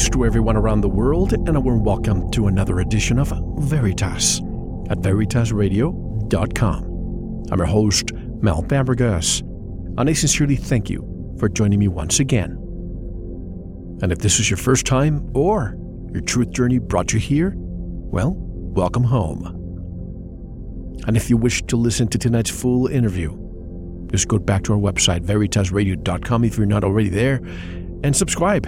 Greetings to everyone around the world, and a warm welcome to another edition of Veritas at veritasradio.com. I'm your host, Mel Fabregas, and I sincerely thank you for joining me once again. And if this is your first time or your truth journey brought you here, well, welcome home. And if you wish to listen to tonight's full interview, just go back to our website, veritasradio.com, if you're not already there, and subscribe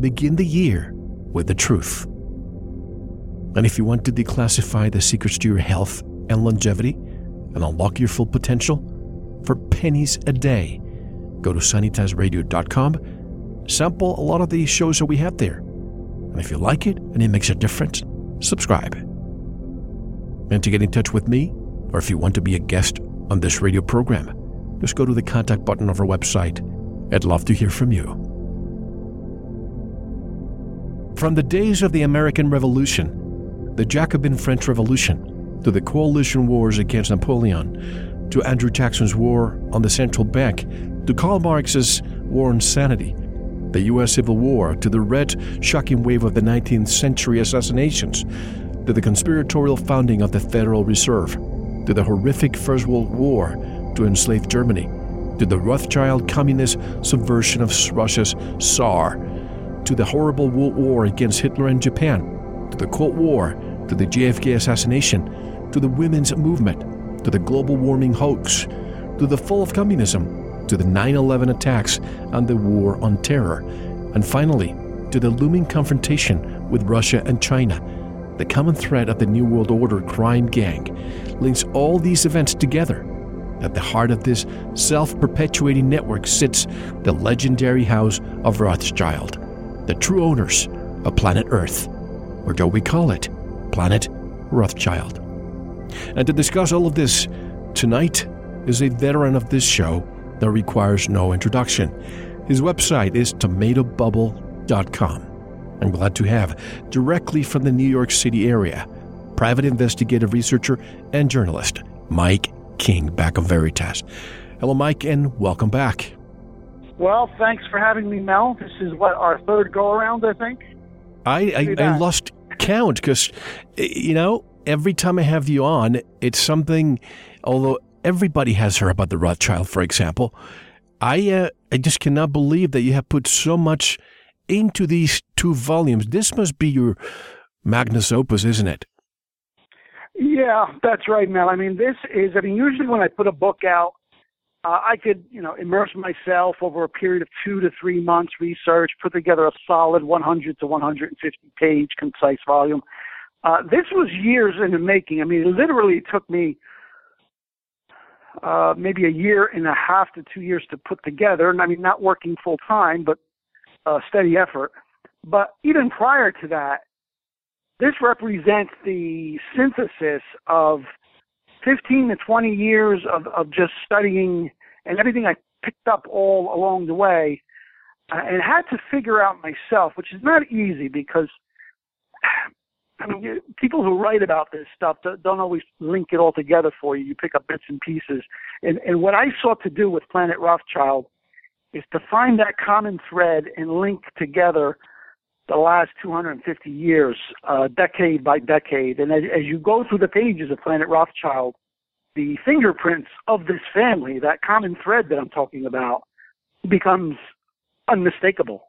begin the year with the truth. And if you want to declassify the secrets to your health and longevity and unlock your full potential for pennies a day, go to sanitizeradio.com, sample a lot of the shows that we have there. And if you like it and it makes a difference, subscribe. And to get in touch with me, or if you want to be a guest on this radio program, just go to the contact button of our website. I'd love to hear from you. From the days of the American Revolution, the Jacobin French Revolution, to the coalition wars against Napoleon, to Andrew Jackson's war on the central bank, to Karl Marx's war on sanity, the U.S. Civil War, to the red, shocking wave of the 19th century assassinations, to the conspiratorial founding of the Federal Reserve, to the horrific First World War to enslave Germany, to the Rothschild communist subversion of Russia's Tsar, to the horrible World War against Hitler and Japan, to the Cold War, to the JFK assassination, to the women's movement, to the global warming hoax, to the fall of communism, to the 9 11 attacks and the war on terror, and finally, to the looming confrontation with Russia and China. The common thread of the New World Order crime gang links all these events together. At the heart of this self perpetuating network sits the legendary house of Rothschild the true owners of planet Earth, or do we call it Planet Rothschild? And to discuss all of this, tonight is a veteran of this show that requires no introduction. His website is tomatobubble.com. I'm glad to have, directly from the New York City area, private investigative researcher and journalist Mike King back of Veritas. Hello, Mike, and welcome back. Well, thanks for having me, Mel. This is what our third go around, I think. I I, I lost count because you know every time I have you on, it's something. Although everybody has heard about the Rothschild, for example, I uh, I just cannot believe that you have put so much into these two volumes. This must be your magnus opus, isn't it? Yeah, that's right, Mel. I mean, this is. I mean, usually when I put a book out, uh, I could, you know, immerse myself over a period of two to three months, research, put together a solid 100 to 150 page concise volume. Uh, this was years in the making. I mean, it literally took me uh, maybe a year and a half to two years to put together. And I mean, not working full time, but uh, steady effort. But even prior to that, this represents the synthesis of 15 to 20 years of, of just studying and everything I picked up all along the way uh, and had to figure out myself, which is not easy because I mean, people who write about this stuff don't, don't always link it all together for you. You pick up bits and pieces. And, and what I sought to do with Planet Rothschild is to find that common thread and link together the last 250 years, uh, decade by decade. And as, as you go through the pages of Planet Rothschild, the fingerprints of this family, that common thread that I'm talking about, becomes unmistakable.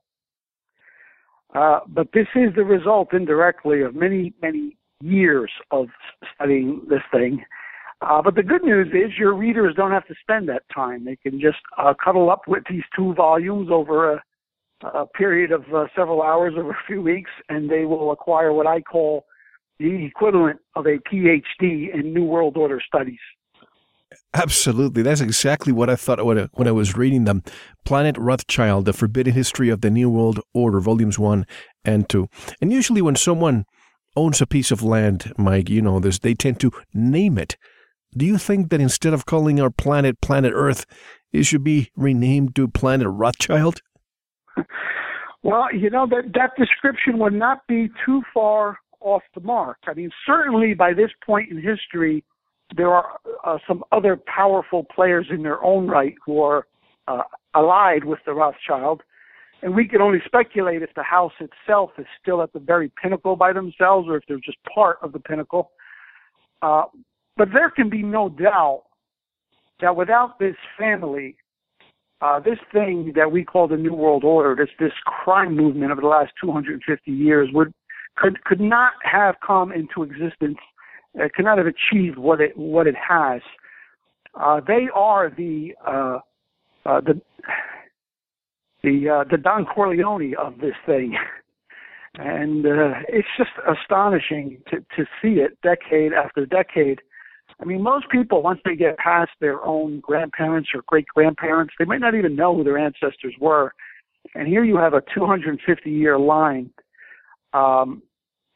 Uh, but this is the result indirectly of many, many years of studying this thing. Uh, but the good news is your readers don't have to spend that time. They can just uh, cuddle up with these two volumes over a, a period of uh, several hours over a few weeks, and they will acquire what I call the equivalent of a PhD in New World Order studies. Absolutely. That's exactly what I thought when I, when I was reading them. Planet Rothschild, The Forbidden History of the New World Order, Volumes 1 and 2. And usually when someone owns a piece of land, Mike, you know this, they tend to name it. Do you think that instead of calling our planet Planet Earth, it should be renamed to Planet Rothschild? Well, you know that that description would not be too far off the mark. I mean, certainly by this point in history, there are uh, some other powerful players in their own right who are uh, allied with the Rothschild. And we can only speculate if the house itself is still at the very pinnacle by themselves or if they're just part of the pinnacle. Uh, but there can be no doubt that without this family, uh, this thing that we call the New World Order, this this crime movement over the last 250 years, would could could not have come into existence uh, cannot have achieved what it what it has. Uh, they are the uh, uh, the the uh, the Don Corleone of this thing, and uh, it's just astonishing to to see it decade after decade. I mean, most people once they get past their own grandparents or great grandparents, they might not even know who their ancestors were. And here you have a 250 year line um,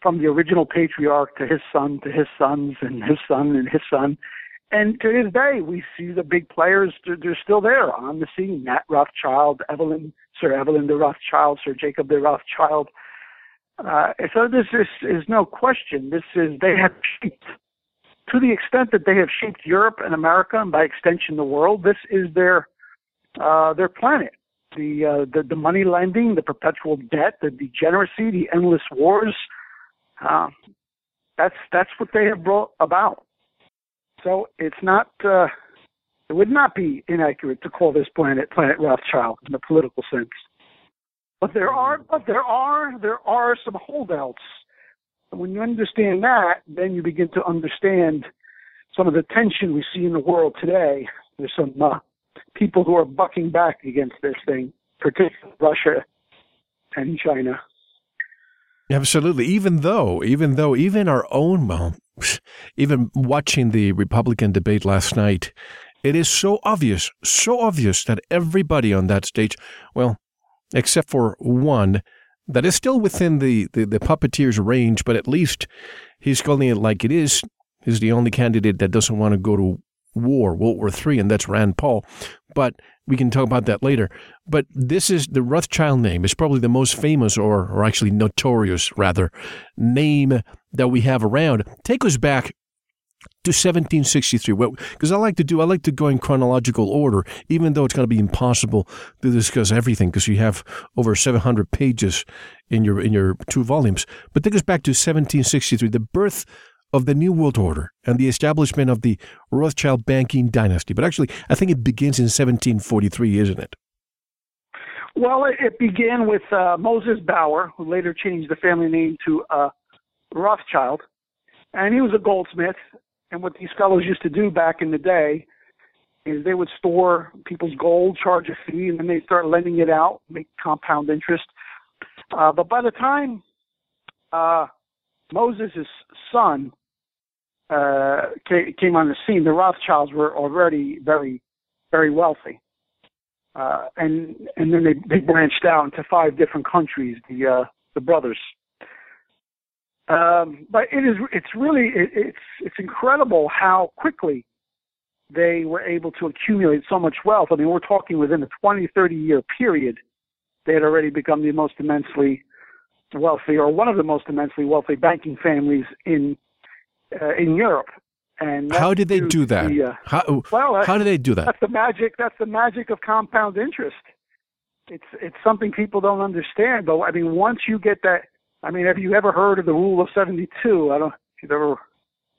from the original patriarch to his son to his sons and his son and his son. And to this day, we see the big players, they're, they're still there on the scene. Nat Rothschild, Evelyn, Sir Evelyn de Rothschild, Sir Jacob de Rothschild. Uh, so this is, is no question. This is, they have shaped, to the extent that they have shaped Europe and America, and by extension the world, this is their, uh, their planet. The, uh, the, the money lending, the perpetual debt, the degeneracy, the endless wars, uh, that's that's what they have brought about. So it's not uh, it would not be inaccurate to call this planet Planet Rothschild in a political sense. But there are but there are there are some holdouts. When you understand that, then you begin to understand some of the tension we see in the world today. There's some uh, people who are bucking back against this thing, particularly Russia and China. Absolutely. Even though, even though, even our own, well, even watching the Republican debate last night, it is so obvious, so obvious that everybody on that stage, well, except for one, that is still within the, the, the puppeteer's range, but at least he's calling it like it is. He's the only candidate that doesn't want to go to war, World War III, and that's Rand Paul. But we can talk about that later. But this is the Rothschild name is probably the most famous or, or actually notorious rather name that we have around. Take us back to 1763 because I like to do I like to go in chronological order even though it's going to be impossible to discuss everything because you have over 700 pages in your in your two volumes but take us back to 1763 the birth of the New World Order and the establishment of the Rothschild banking dynasty. But actually, I think it begins in 1743, isn't it? Well, it began with uh, Moses Bauer, who later changed the family name to uh, Rothschild. And he was a goldsmith. And what these fellows used to do back in the day is they would store people's gold, charge a fee, and then they start lending it out, make compound interest. Uh, but by the time uh, Moses' son uh, came on the scene, the Rothschilds were already very, very wealthy. Uh, and and then they, they branched out into five different countries. The uh, the brothers. Um, but it is it's really it, it's it's incredible how quickly they were able to accumulate so much wealth. I mean, we're talking within a 20, 30 year period, they had already become the most immensely wealthy or one of the most immensely wealthy banking families in uh, in Europe. And how did they do that? The, uh, how, well, how did they do that? That's the magic. That's the magic of compound interest. It's it's something people don't understand. But I mean, once you get that, I mean, have you ever heard of the rule of seventy two? I don't. If you ever.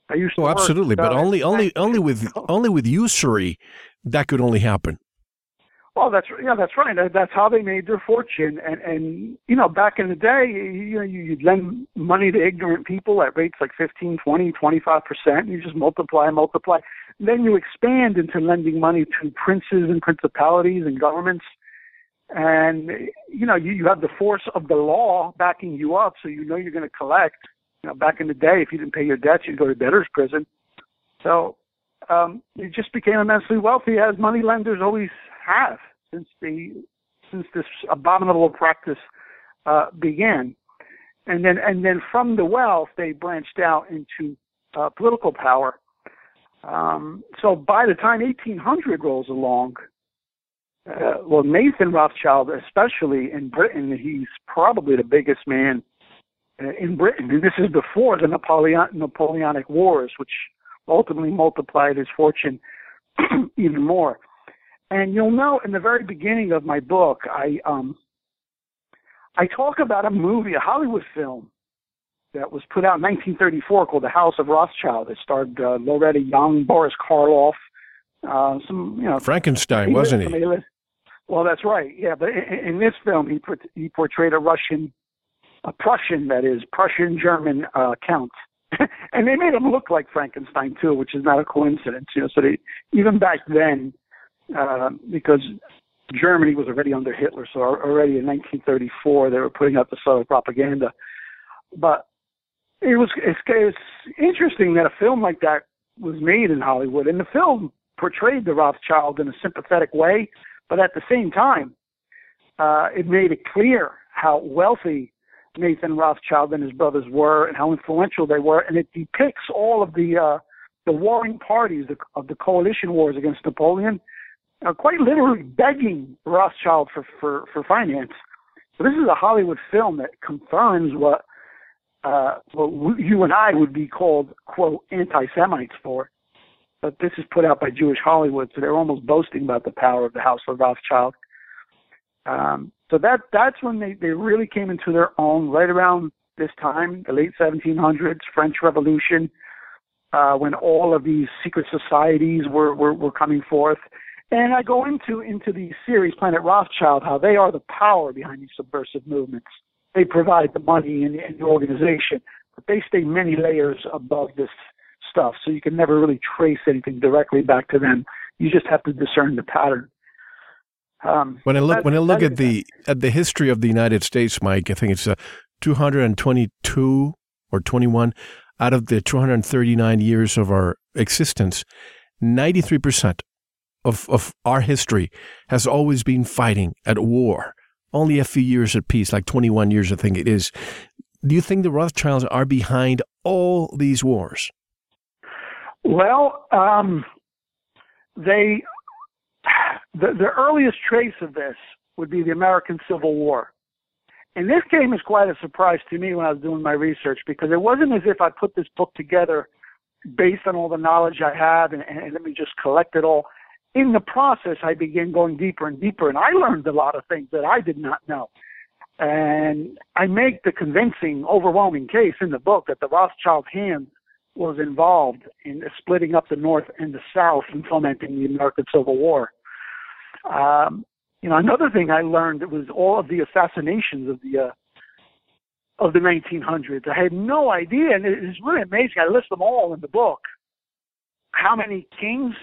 I used to. Oh, absolutely, but only only only with only with usury, that could only happen. Oh, that's yeah, that's right. That's how they made their fortune. And and you know, back in the day, you know, you'd lend money to ignorant people at rates like fifteen, twenty, twenty-five percent. You just multiply, multiply. then you expand into lending money to princes and principalities and governments. And you know, you, you have the force of the law backing you up, so you know you're going to collect. You know, back in the day, if you didn't pay your debts, you'd go to debtor's prison. So um, you just became immensely wealthy, as money lenders always have since the since this abominable practice uh, began. And then and then from the wealth they branched out into uh, political power. Um, so by the time 1800 rolls along, uh, well, Nathan Rothschild, especially in Britain, he's probably the biggest man uh, in Britain. And this is before the Napoleon, Napoleonic Wars, which ultimately multiplied his fortune even more. And you'll know in the very beginning of my book, I um, I talk about a movie, a Hollywood film that was put out in 1934 called The House of Rothschild. It starred uh, Loretta Young, Boris Karloff, uh, some you know Frankenstein, wasn't he? Well, that's right. Yeah, but in, in this film, he put, he portrayed a Russian, a Prussian, that is Prussian German uh, count, and they made him look like Frankenstein too, which is not a coincidence. You know, so they even back then uh, because Germany was already under Hitler, so already in 1934 they were putting out the subtle propaganda. But it was it's, it's interesting that a film like that was made in Hollywood, and the film portrayed the Rothschild in a sympathetic way, but at the same time, uh, it made it clear how wealthy Nathan Rothschild and his brothers were, and how influential they were, and it depicts all of the uh, the warring parties of the coalition wars against Napoleon uh, quite literally begging Rothschild for, for, for finance. So this is a Hollywood film that confirms what uh, what you and I would be called quote anti-Semites for. But this is put out by Jewish Hollywood, so they're almost boasting about the power of the House of Rothschild. Um, so that that's when they, they really came into their own right around this time, the late 1700s, French Revolution, uh, when all of these secret societies were, were, were coming forth. And I go into into the series Planet Rothschild, how they are the power behind these subversive movements. They provide the money and, and the organization, but they stay many layers above this stuff, so you can never really trace anything directly back to them. You just have to discern the pattern. Um, when I look when I look at the at the history of the United States, Mike, I think it's uh, 222 or 21 out of the 239 years of our existence. 93 percent of, of our history has always been fighting at war. Only a few years at peace, like 21 years, I think it is. Do you think the Rothschilds are behind all these wars? Well, um, they the, the earliest trace of this would be the American Civil War. And this came as quite a surprise to me when I was doing my research because it wasn't as if I put this book together based on all the knowledge I have and, and let me just collect it all in the process, I began going deeper and deeper, and I learned a lot of things that I did not know. And I make the convincing, overwhelming case in the book that the Rothschild hand was involved in splitting up the North and the South and fomenting the American Civil War. Um, you know, another thing I learned was all of the assassinations of the uh, of the 1900s. I had no idea, and it's really amazing. I list them all in the book. How many kings,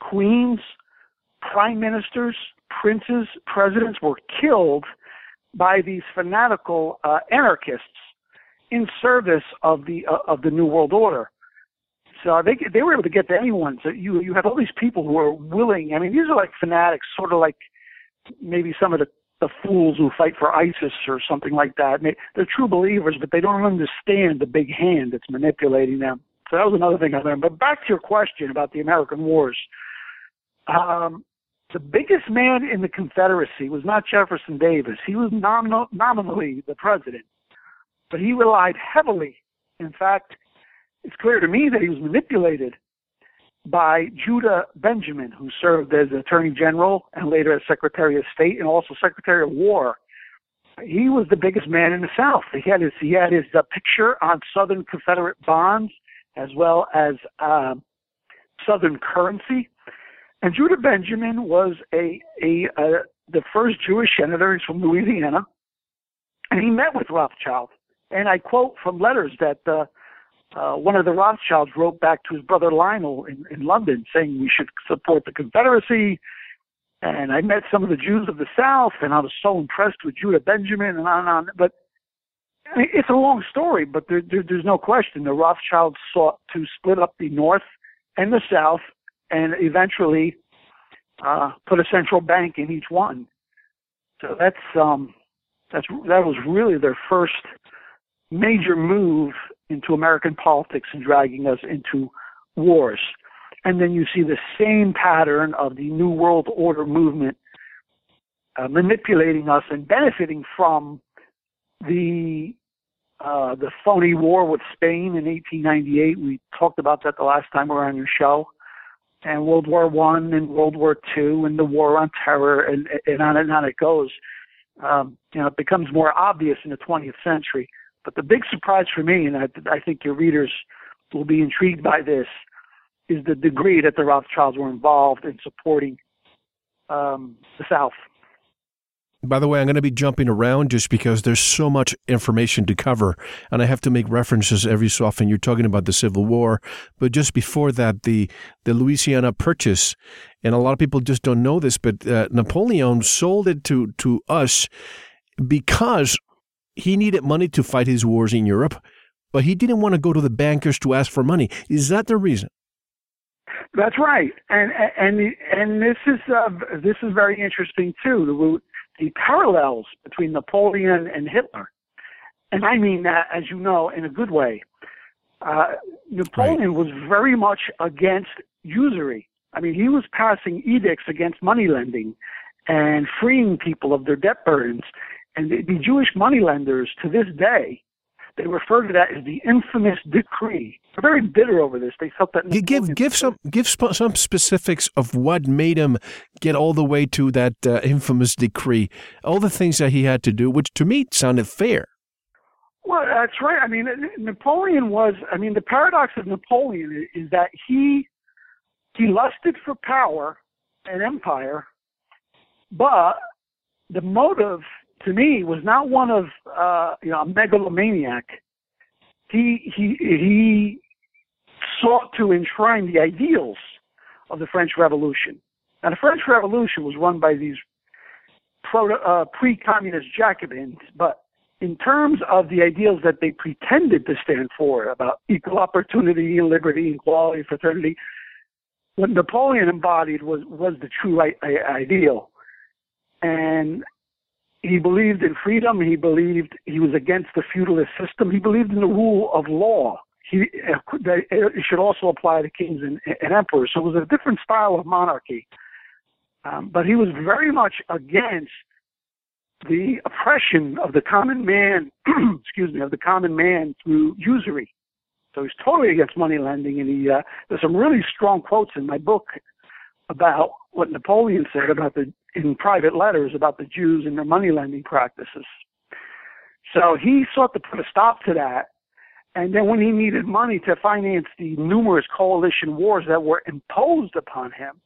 queens, prime ministers, princes, presidents were killed by these fanatical uh, anarchists in service of the uh, of the New World Order. So they they were able to get to anyone. So you you have all these people who are willing. I mean, these are like fanatics, sort of like maybe some of the the fools who fight for ISIS or something like that. They're true believers, but they don't understand the big hand that's manipulating them. So that was another thing I learned. But back to your question about the American wars. Um, the biggest man in the Confederacy was not Jefferson Davis. He was nominal, nominally the president, but he relied heavily. In fact, it's clear to me that he was manipulated by Judah Benjamin, who served as Attorney General and later as Secretary of State and also Secretary of War. He was the biggest man in the South. He had his he had his uh, picture on Southern Confederate bonds as well as uh, Southern currency And Judah Benjamin was a, a, the first Jewish senator. He's from Louisiana, and he met with Rothschild. And I quote from letters that uh, one of the Rothschilds wrote back to his brother Lionel in, in London, saying we should support the Confederacy. And I met some of the Jews of the South, and I was so impressed with Judah Benjamin, and on and on. But I mean, it's a long story, but there, there, there's no question the Rothschilds sought to split up the North and the South, and eventually uh, put a central bank in each one. So that's um, that's that was really their first major move into American politics and dragging us into wars. And then you see the same pattern of the New World Order movement uh, manipulating us and benefiting from the uh, the phony war with Spain in 1898. We talked about that the last time we were on your show, and World War One and World War Two and the war on terror and and on and on it goes. Um, you know, it becomes more obvious in the 20th century. But the big surprise for me, and I, I think your readers will be intrigued by this, is the degree that the Rothschilds were involved in supporting um, the South. By the way, I'm going to be jumping around just because there's so much information to cover, and I have to make references every so often. You're talking about the Civil War, but just before that, the the Louisiana Purchase, and a lot of people just don't know this, but uh, Napoleon sold it to to us because he needed money to fight his wars in Europe, but he didn't want to go to the bankers to ask for money. Is that the reason? That's right, and and and this is uh, this is very interesting too the the parallels between Napoleon and Hitler. And I mean that, as you know, in a good way. Uh, Napoleon right. was very much against usury. I mean, he was passing edicts against money lending and freeing people of their debt burdens. And the, the Jewish moneylenders to this day they refer to that as the infamous decree. They're very bitter over this. They felt that give give some give sp- some specifics of what made him get all the way to that uh, infamous decree. All the things that he had to do, which to me sounded fair. Well, that's right. I mean, Napoleon was. I mean, the paradox of Napoleon is that he he lusted for power and empire, but the motive to me was not one of uh, you know a megalomaniac. He he he sought to enshrine the ideals of the French Revolution. Now the French Revolution was run by these uh, pre-communist Jacobins, but in terms of the ideals that they pretended to stand for about equal opportunity, and liberty, and equality, fraternity, what Napoleon embodied was was the true I- I- ideal. And he believed in freedom. He believed he was against the feudalist system. He believed in the rule of law. He that it should also apply to kings and, and emperors. So it was a different style of monarchy. Um, but he was very much against the oppression of the common man. excuse me, of the common man through usury. So he's totally against money lending, and he uh, there's some really strong quotes in my book about what Napoleon said about the in private letters about the Jews and their money lending practices. So he sought to put a stop to that. And then when he needed money to finance the numerous coalition wars that were imposed upon him,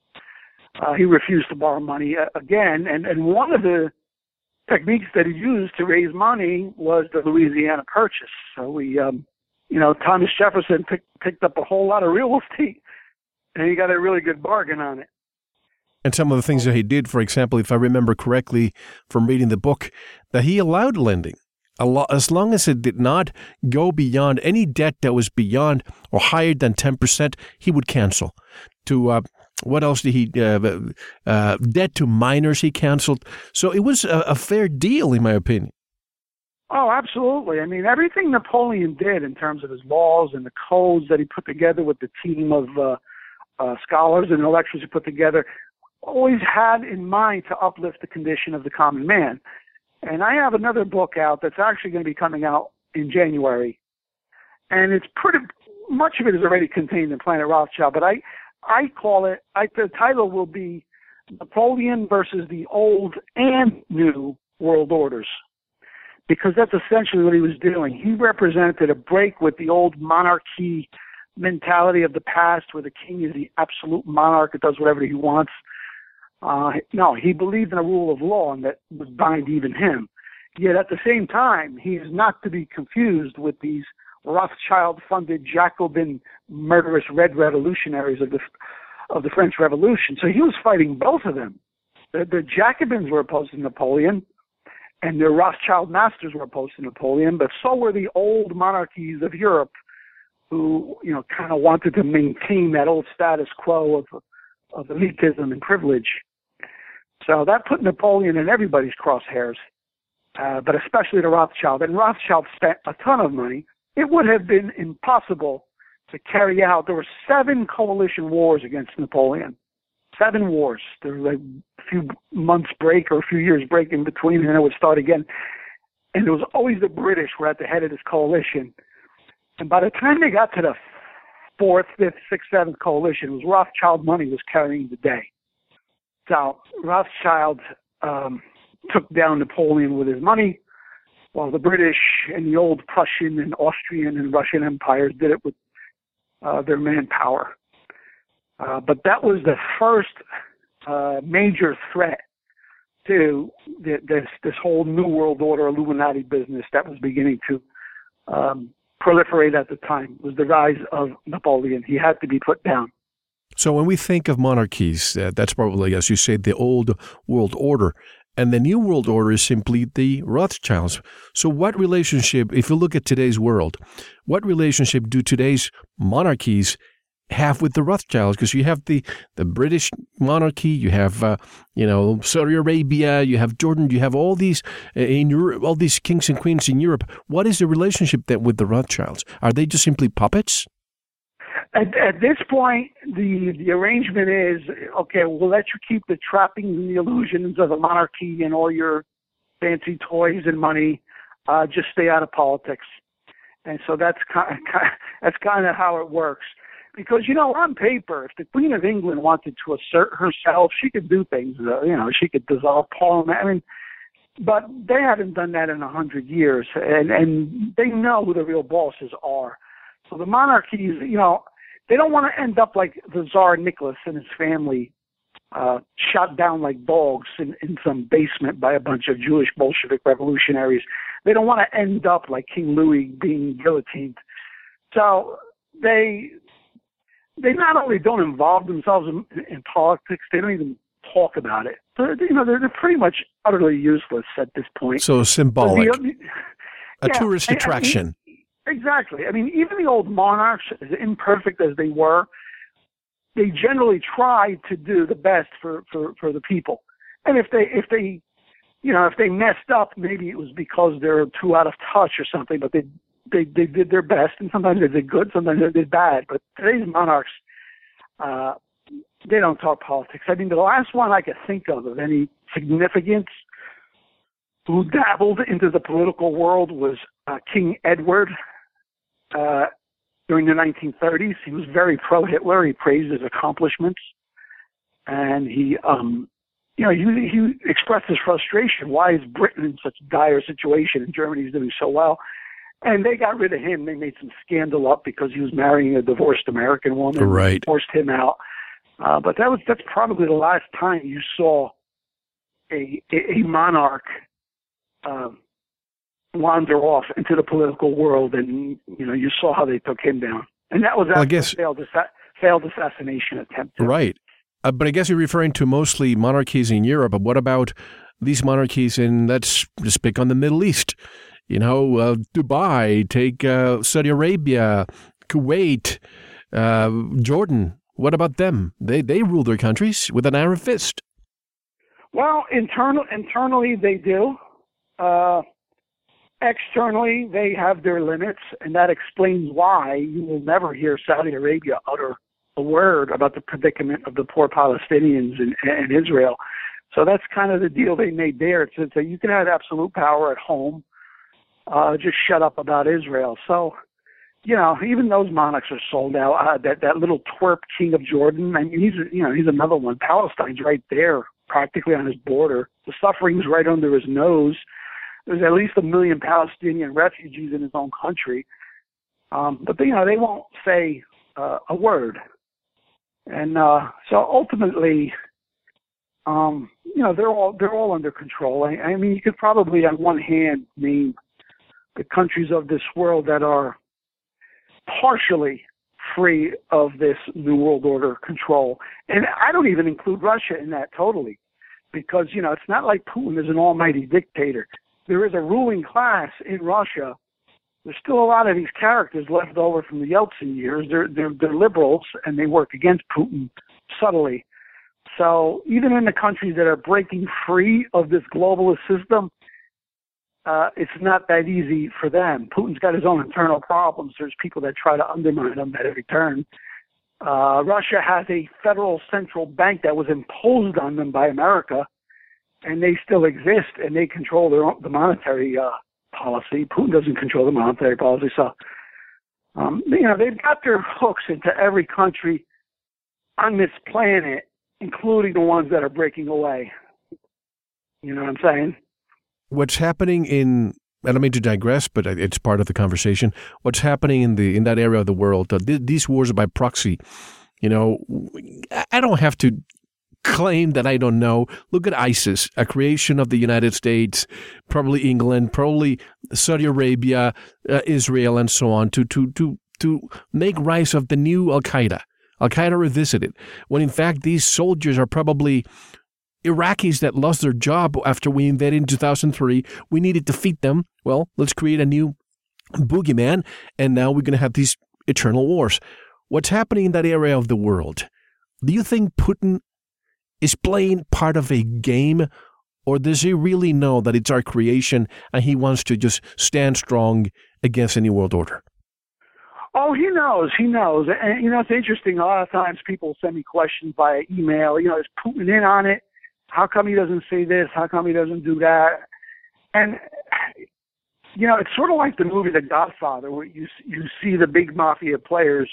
uh, he refused to borrow money uh, again. And, and one of the techniques that he used to raise money was the Louisiana Purchase. So we, um, you know, Thomas Jefferson pick, picked up a whole lot of real estate, and he got a really good bargain on it. And some of the things that he did, for example, if I remember correctly from reading the book, that he allowed lending. a lot, As long as it did not go beyond any debt that was beyond or higher than 10%, he would cancel. To uh, what else did he? Uh, uh, debt to minors he canceled. So it was a, a, fair deal, in my opinion. Oh, absolutely. I mean, everything Napoleon did in terms of his laws and the codes that he put together with the team of uh, uh, scholars and intellectuals he put together always had in mind to uplift the condition of the common man. And I have another book out that's actually going to be coming out in January. And it's pretty much of it is already contained in Planet Rothschild, but I I call it I, the title will be Napoleon versus the old and new world orders. Because that's essentially what he was doing. He represented a break with the old monarchy mentality of the past where the king is the absolute monarch that does whatever he wants. Uh, no, he believed in a rule of law and that would bind even him. Yet at the same time, he is not to be confused with these Rothschild funded Jacobin murderous red revolutionaries of the of the French Revolution. So he was fighting both of them. The, the Jacobins were opposed to Napoleon, and the Rothschild masters were opposed to Napoleon, but so were the old monarchies of Europe, who you know kind of wanted to maintain that old status quo of of elitism and privilege. So that put Napoleon in everybody's crosshairs, uh, but especially the Rothschild. And Rothschild spent a ton of money. It would have been impossible to carry out. There were seven coalition wars against Napoleon. Seven wars. There was a few months break or a few years break in between, and then it would start again. And it was always the British were at the head of this coalition. And by the time they got to the fourth, fifth, sixth, seventh coalition, it was Rothschild money was carrying the day. So Rothschild um, took down Napoleon with his money, while the British and the old Prussian and Austrian and Russian empires did it with uh, their manpower. Uh, but that was the first uh, major threat to this this whole New World Order Illuminati business that was beginning to um, proliferate at the time. Was the rise of Napoleon? He had to be put down. So when we think of monarchies, uh, that's probably, as you said, the old world order. And the New World Order is simply the Rothschilds. So, what relationship, if you look at today's world, what relationship do today's monarchies have with the Rothschilds? Because you have the, the British monarchy, you have uh, you know Saudi Arabia, you have Jordan, you have all these uh, in Europe, all these kings and queens in Europe. What is the relationship that with the Rothschilds? Are they just simply puppets? At, at this point, the the arrangement is okay. We'll let you keep the trappings and the illusions of a monarchy and all your fancy toys and money. Uh, just stay out of politics. And so that's kind of, that's kind of how it works. Because you know, on paper, if the Queen of England wanted to assert herself, she could do things. Uh, you know, she could dissolve Parliament. I mean, but they haven't done that in a hundred years, and and they know who the real bosses are. So the monarchies, you know, they don't want to end up like the Tsar Nicholas and his family, uh, shot down like dogs in, in some basement by a bunch of Jewish Bolshevik revolutionaries. They don't want to end up like King Louis being guillotined. So they they not only don't involve themselves in, in politics, they don't even talk about it. So, you know, they're, they're pretty much utterly useless at this point. So symbolic, so the, a yeah, tourist attraction. Exactly. I mean, even the old monarchs, as imperfect as they were, they generally tried to do the best for, for, for the people. And if they, if they, you know, if they messed up, maybe it was because they're too out of touch or something, but they, they, they did their best and sometimes they did good, sometimes they did bad. But today's monarchs, uh, they don't talk politics. I mean, the last one I could think of of any significance who dabbled into the political world was uh, King Edward uh, during the 1930s. He was very pro-Hitler. He praised his accomplishments, and he, um, you know, he, he expressed his frustration. Why is Britain in such dire situation and Germany's doing so well? And they got rid of him. They made some scandal up because he was marrying a divorced American woman. Right. Forced him out. Uh, but that was that's probably the last time you saw a a, a monarch um, wander off into the political world, and you know you saw how they took him down, and that was well, I guess, failed, failed assassination attempt. Right, uh, but I guess you're referring to mostly monarchies in Europe. But what about these monarchies in let's just pick on the Middle East? You know, uh, Dubai, take uh, Saudi Arabia, Kuwait, uh, Jordan. What about them? They they rule their countries with an iron fist. Well, internal internally they do. Externally, they have their limits, and that explains why you will never hear Saudi Arabia utter a word about the predicament of the poor Palestinians in, in Israel. So that's kind of the deal they made there. It's, a, you can have absolute power at home, uh, just shut up about Israel. So, you know, even those monarchs are sold out. Uh, that that little twerp king of Jordan, I mean, he's you know he's another one. Palestine's right there, practically on his border. The suffering's right under his nose there's at least a million Palestinian refugees in his own country. Um, but you know, they won't say uh, a word. And uh, so ultimately, um, you know, they're all they're all under control. I, I mean, you could probably on one hand name the countries of this world that are partially free of this new world order control. And I don't even include Russia in that totally because, you know, it's not like Putin is an almighty dictator. There is a ruling class in Russia. There's still a lot of these characters left over from the Yeltsin years. They're, they're, they're liberals and they work against Putin subtly. So even in the countries that are breaking free of this globalist system, uh, it's not that easy for them. Putin's got his own internal problems. There's people that try to undermine him at every turn. Uh, Russia has a federal central bank that was imposed on them by America, and they still exist, and they control their own, the monetary uh, policy. Putin doesn't control the monetary policy, so um, you know they've got their hooks into every country on this planet, including the ones that are breaking away. You know what I'm saying? what's happening in I don't mean to digress, but it's part of the conversation. What's happening in the in that area of the world? Uh, th- these wars are by proxy. You know, I don't have to claim that I don't know. Look at ISIS, a creation of the United States, probably England, probably Saudi Arabia, uh, Israel, and so on, to to to to make rise of the new Al Qaeda. Al Qaeda revisited, when in fact these soldiers are probably Iraqis that lost their job after we invaded in 2003. We needed to defeat them. Well, let's create a new boogeyman, and now we're going to have these eternal wars. What's happening in that area of the world? Do you think Putin is playing part of a game, or does he really know that it's our creation and he wants to just stand strong against any world order? Oh, he knows. He knows. And, you know, it's interesting. A lot of times people send me questions via email. You know, is Putin in on it? How come he doesn't say this? How come he doesn't do that? And you know, it's sort of like the movie The Godfather, where you you see the big mafia players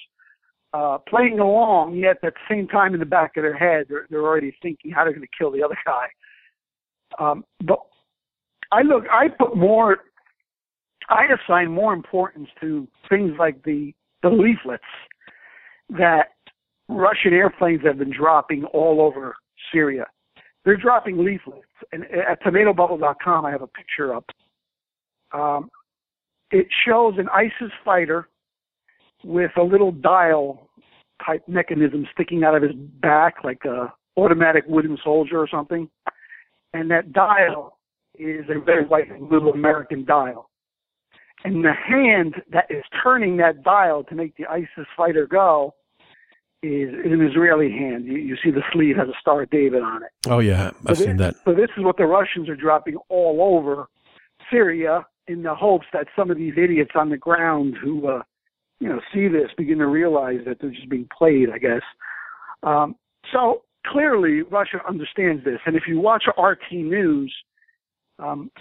uh, playing along, yet at the same time in the back of their head, they're, they're already thinking how they're going to kill the other guy. Um, but I look, I put more, I assign more importance to things like the the leaflets that Russian airplanes have been dropping all over Syria they're dropping leaflets. And at tomatobubble.com, I have a picture up. Um, it shows an ISIS fighter with a little dial type mechanism sticking out of his back, like a automatic wooden soldier or something. And that dial is a very white little American dial. And the hand that is turning that dial to make the ISIS fighter go is, an Israeli hand. You, you, see the sleeve has a Star of David on it. Oh yeah, I've so seen this, that. So this is what the Russians are dropping all over Syria in the hopes that some of these idiots on the ground who, uh, you know, see this begin to realize that they're just being played. I guess. Um, so clearly, Russia understands this, and if you watch RT News. Um,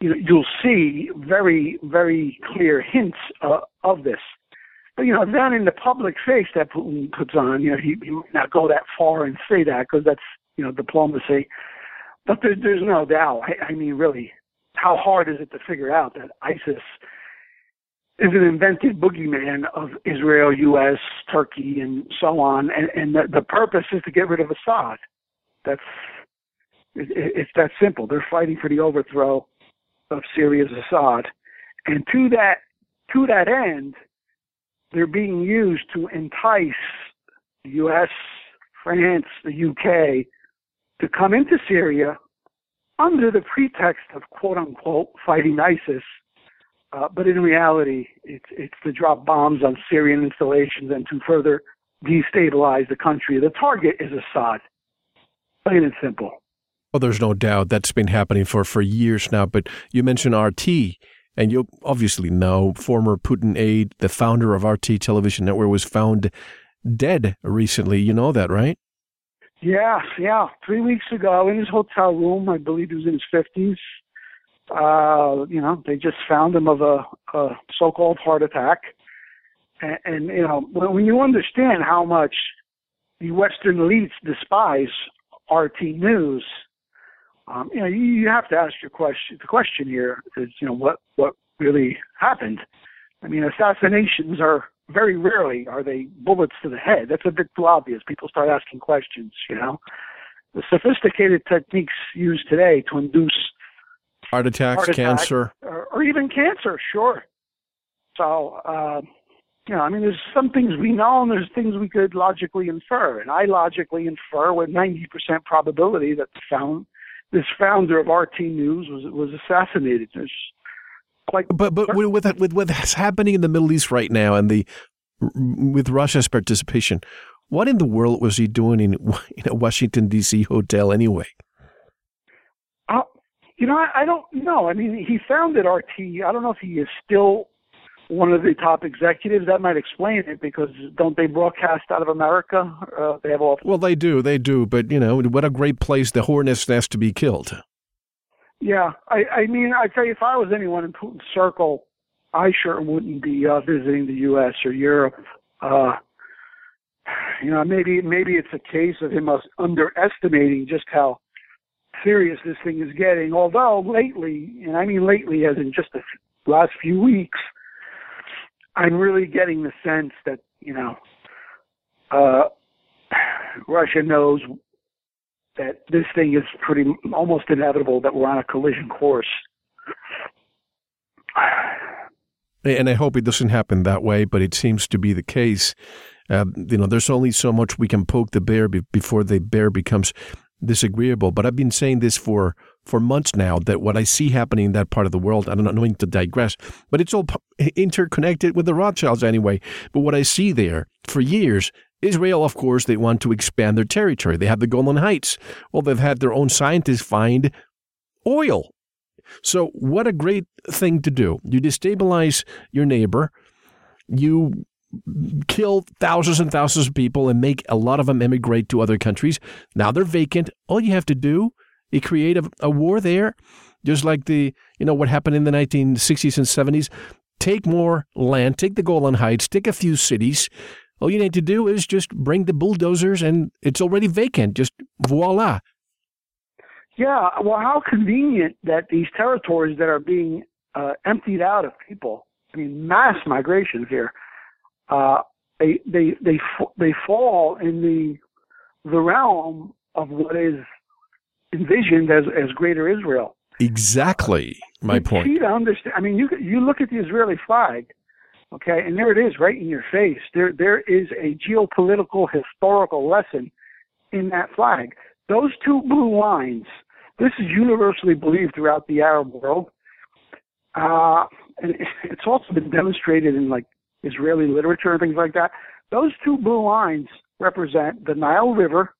you know, you'll see very, very clear hints uh, of this But, you know, then in the public face that Putin puts on, you know, he, he might not go that far and say that because that's, you know, diplomacy. But there, there's no doubt. I, I mean, really, how hard is it to figure out that ISIS is an invented boogeyman of Israel, U.S., Turkey, and so on, and, and the, the purpose is to get rid of Assad. That's it, it's that simple. They're fighting for the overthrow of Syria's Assad, and to that to that end, they're being used to entice the U.S., France, the U.K. to come into Syria under the pretext of quote unquote fighting ISIS. Uh, but in reality, it's, it's to drop bombs on Syrian installations and to further destabilize the country. The target is Assad. Plain and simple. Well, there's no doubt that's been happening for, for years now. But you mentioned RT. And you obviously know former Putin aide, the founder of RT Television Network, was found dead recently. You know that, right? Yeah, yeah. Three weeks ago in his hotel room, I believe he was in his fifties. Uh, you know, they just found him of a, a so-called heart attack. And, and you know, when, when you understand how much the Western elites despise RT News, um, you know, you, you have to ask your question. The question here is, you know, what what really happened? I mean, assassinations are very rarely are they bullets to the head. That's a bit too obvious. People start asking questions, you know. The sophisticated techniques used today to induce heart attacks, heart attack, cancer, or, or, even cancer, sure. So, uh, you know, I mean, there's some things we know and there's things we could logically infer. And I logically infer with 90% probability that the found, this founder of RT News was was assassinated. There's like, but but with with what's happening in the Middle East right now and the with Russia's participation, what in the world was he doing in, in a Washington D.C. hotel anyway? Uh, you know, I, I don't know. I mean, he founded RT. I don't know if he is still one of the top executives. That might explain it because don't they broadcast out of America? Uh, they have all. Well, they do, they do. But you know, what a great place the hornet's nest to be killed. Yeah, I, I mean, I tell you, if I was anyone in Putin's circle, I sure wouldn't be uh, visiting the U.S. or Europe. Uh, you know, maybe maybe it's a case of him underestimating just how serious this thing is getting. Although lately, and I mean lately, as in just the last few weeks, I'm really getting the sense that you know uh, Russia knows that this thing is pretty almost inevitable that we're on a collision course. And I hope it doesn't happen that way, but it seems to be the case. Uh, you know, there's only so much we can poke the bear be- before the bear becomes disagreeable. But I've been saying this for for months now that what I see happening in that part of the world, I don't know to digress, but it's all interconnected with the Rothschilds anyway. But what I see there for years, Israel, of course, they want to expand their territory. They have the Golan Heights. Well, they've had their own scientists find oil. So, what a great thing to do. You destabilize your neighbor, you kill thousands and thousands of people and make a lot of them emigrate to other countries. Now they're vacant. All you have to do is create a, a war there, just like the you know what happened in the 1960s and 70s. Take more land, take the Golan Heights, take a few cities. All you need to do is just bring the bulldozers, and it's already vacant. Just voila. Yeah, well, how convenient that these territories that are being uh, emptied out of people. I mean, mass migration here uh, they they they they fall in the the realm of what is envisioned as as greater Israel. Exactly my point. to understand. I mean, you you look at the Israeli flag, okay, and there it is, right in your face. There there is a geopolitical historical lesson in that flag. Those two blue lines. This is universally believed throughout the Arab world. Uh, and it's also been demonstrated in like Israeli literature and things like that. Those two blue lines represent the Nile River,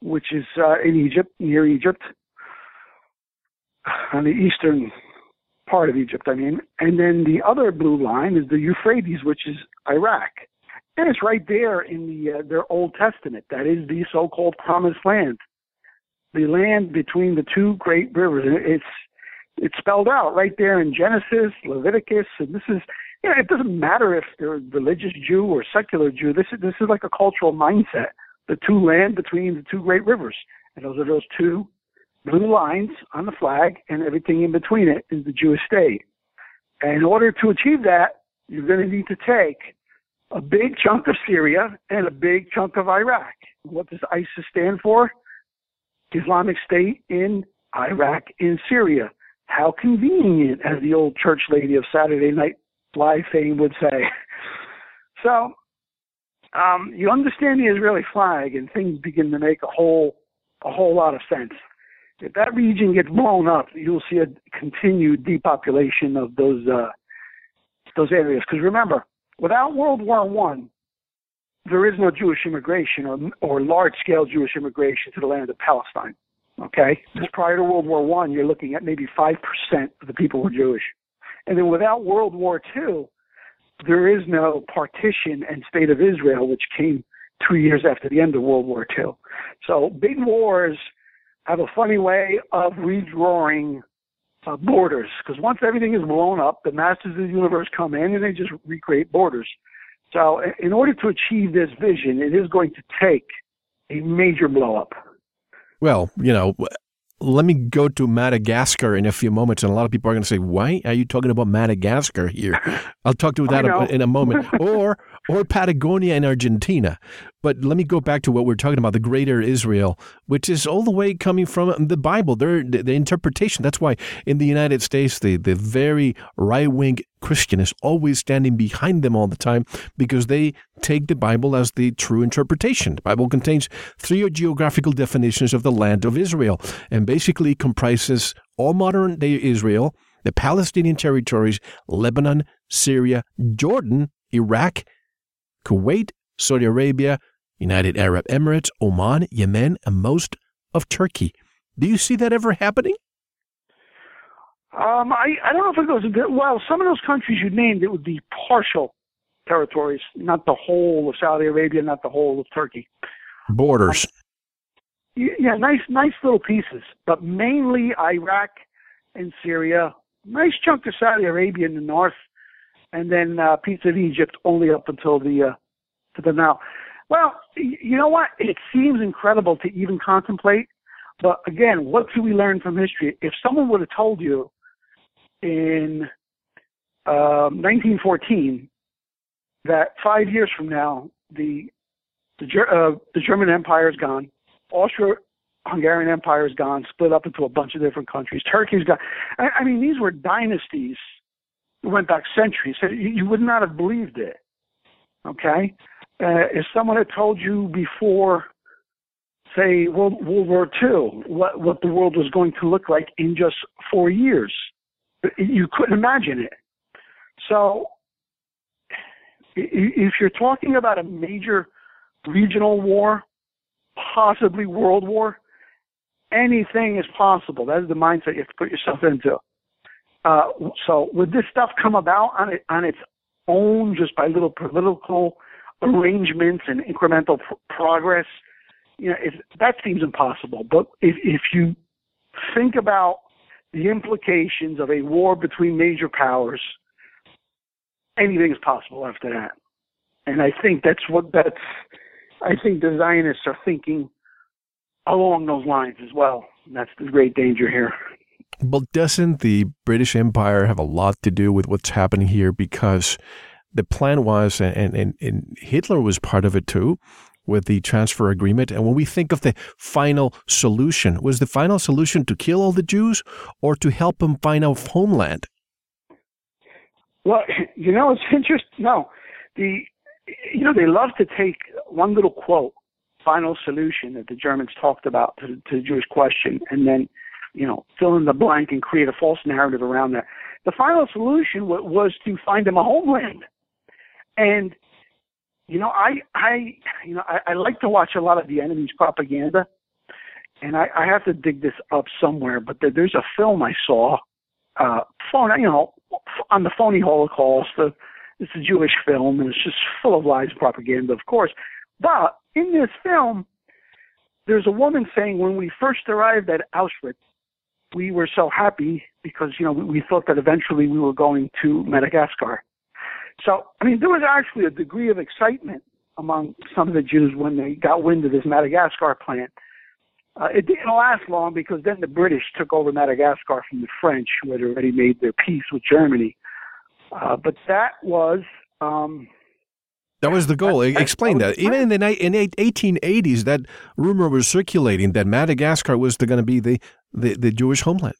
which is uh, in Egypt, near Egypt, on the eastern part of Egypt, I mean. And then the other blue line is the Euphrates, which is Iraq. And it's right there in the uh, their Old Testament. That is the so-called Promised Land, the land between the two great rivers. It's it's spelled out right there in Genesis, Leviticus, and this is you know, it doesn't matter if they're a religious Jew or secular Jew. This is this is like a cultural mindset. The two land between the two great rivers, and those are those two blue lines on the flag, and everything in between it is the Jewish state. And in order to achieve that, you're going to need to take a big chunk of Syria and a big chunk of Iraq. What does ISIS stand for? Islamic State in Iraq in Syria. How convenient, as the old church lady of Saturday Night Live fame would say. So, um, you understand the Israeli flag, and things begin to make a whole a whole lot of sense. If that region gets blown up, you'll see a continued depopulation of those uh, those areas. Because remember, without World War One, there is no Jewish immigration or or large scale Jewish immigration to the land of Palestine. Okay, just prior to World War One, you're looking at maybe five percent of the people were Jewish. And then without World War II, there is no partition and state of Israel, which came two years after the end of World War II. So big wars have a funny way of redrawing uh, borders because once everything is blown up, the masters of the universe come in and they just recreate borders. So in order to achieve this vision, it is going to take a major blow up. Well, you know, let me go to Madagascar in a few moments, and a lot of people are going to say, "Why are you talking about Madagascar here?" I'll talk to that in a moment, or or Patagonia in Argentina. But let me go back to what we're talking about, the Greater Israel, which is all the way coming from the Bible, their, the, interpretation. That's why in the United States, the, the very right wing Christian is always standing behind them all the time because they take the Bible as the true interpretation. The Bible contains three geographical definitions of the land of Israel and basically comprises all modern day Israel, the Palestinian territories, Lebanon, Syria, Jordan, Iraq, Kuwait, Saudi Arabia, United Arab Emirates, Oman, Yemen, and most of Turkey. Do you see that ever happening? Um, I, I don't know if it goes into, well, some of those countries you named, it would be partial territories, not the whole of Saudi Arabia, not the whole of Turkey. Borders. Um, yeah, nice, nice little pieces, but mainly Iraq and Syria. Nice chunk of Saudi Arabia in the north, and then uh, piece of Egypt only up until the uh, to the now. Well, you know what? It seems incredible to even contemplate, but again, what do we learn from history? If someone would have told you in um, 1914 that five years from now the the, uh, the German Empire is gone, Austro-Hungarian Empire is gone, split up into a bunch of different countries. Turkey's gone. I, I mean, these were dynasties went back centuries. So you, you would not have believed it. Okay, uh, if someone had told you before, say World, World War II, what what the world was going to look like in just four years, you couldn't imagine it. So, if you're talking about a major regional war, possibly world war, anything is possible. That is the mindset you have to put yourself into. Uh, so, would this stuff come about on it on its own, just by little political arrangements and incremental pr- progress? You know, if, that seems impossible. But if if you think about the implications of a war between major powers, anything is possible after that. And I think that's what that's, I think the Zionists are thinking along those lines as well. And that's the great danger here. But doesn't the British Empire have a lot to do with what's happening here? Because the plan was, and, and, and Hitler was part of it too, with the transfer agreement. And when we think of the final solution, was the final solution to kill all the Jews or to help them find a homeland? Well, you know, it's interesting. No, the you know they love to take one little quote, final solution that the Germans talked about to, to the Jewish question, and then you know fill in the blank and create a false narrative around that. The final solution was to find them a homeland, and you know, I, I, you know, I, I like to watch a lot of the enemy's propaganda, and I, I have to dig this up somewhere. But there, there's a film I saw, uh, phone, you know, on the phony Holocaust. Uh, it's a Jewish film, and it's just full of lies, and propaganda, of course. But in this film, there's a woman saying, when we first arrived at Auschwitz, we were so happy because you know we, we thought that eventually we were going to Madagascar. So, I mean, there was actually a degree of excitement among some of the Jews when they got wind of this Madagascar plan. Uh, it didn't last long because then the British took over Madagascar from the French, who had already made their peace with Germany. Uh, but that was um, that was the goal. That, Explain that. that. Even in the in 1880s, that rumor was circulating that Madagascar was going to be the, the, the Jewish homeland.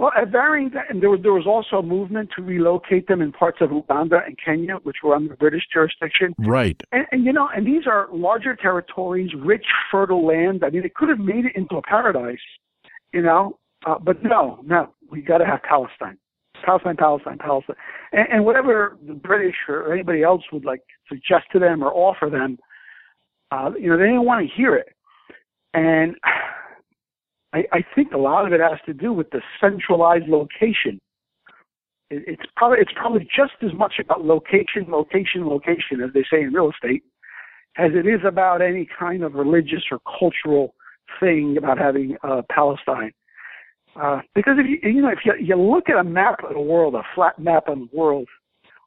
Well, at varying, and there was there was also a movement to relocate them in parts of Uganda and Kenya, which were under British jurisdiction. Right. And, and you know, and these are larger territories, rich, fertile land. I mean, it could have made it into a paradise, you know. Uh, but no, no, we got to have Palestine, Palestine, Palestine, Palestine, and, and whatever the British or anybody else would like suggest to them or offer them, uh, you know, they didn't want to hear it. And I, I think a lot of it has to do with the centralized location. It, it's probably it's probably just as much about location, location, location, as they say in real estate, as it is about any kind of religious or cultural thing about having uh, Palestine. Uh, because if you you know if you you look at a map of the world, a flat map of the world,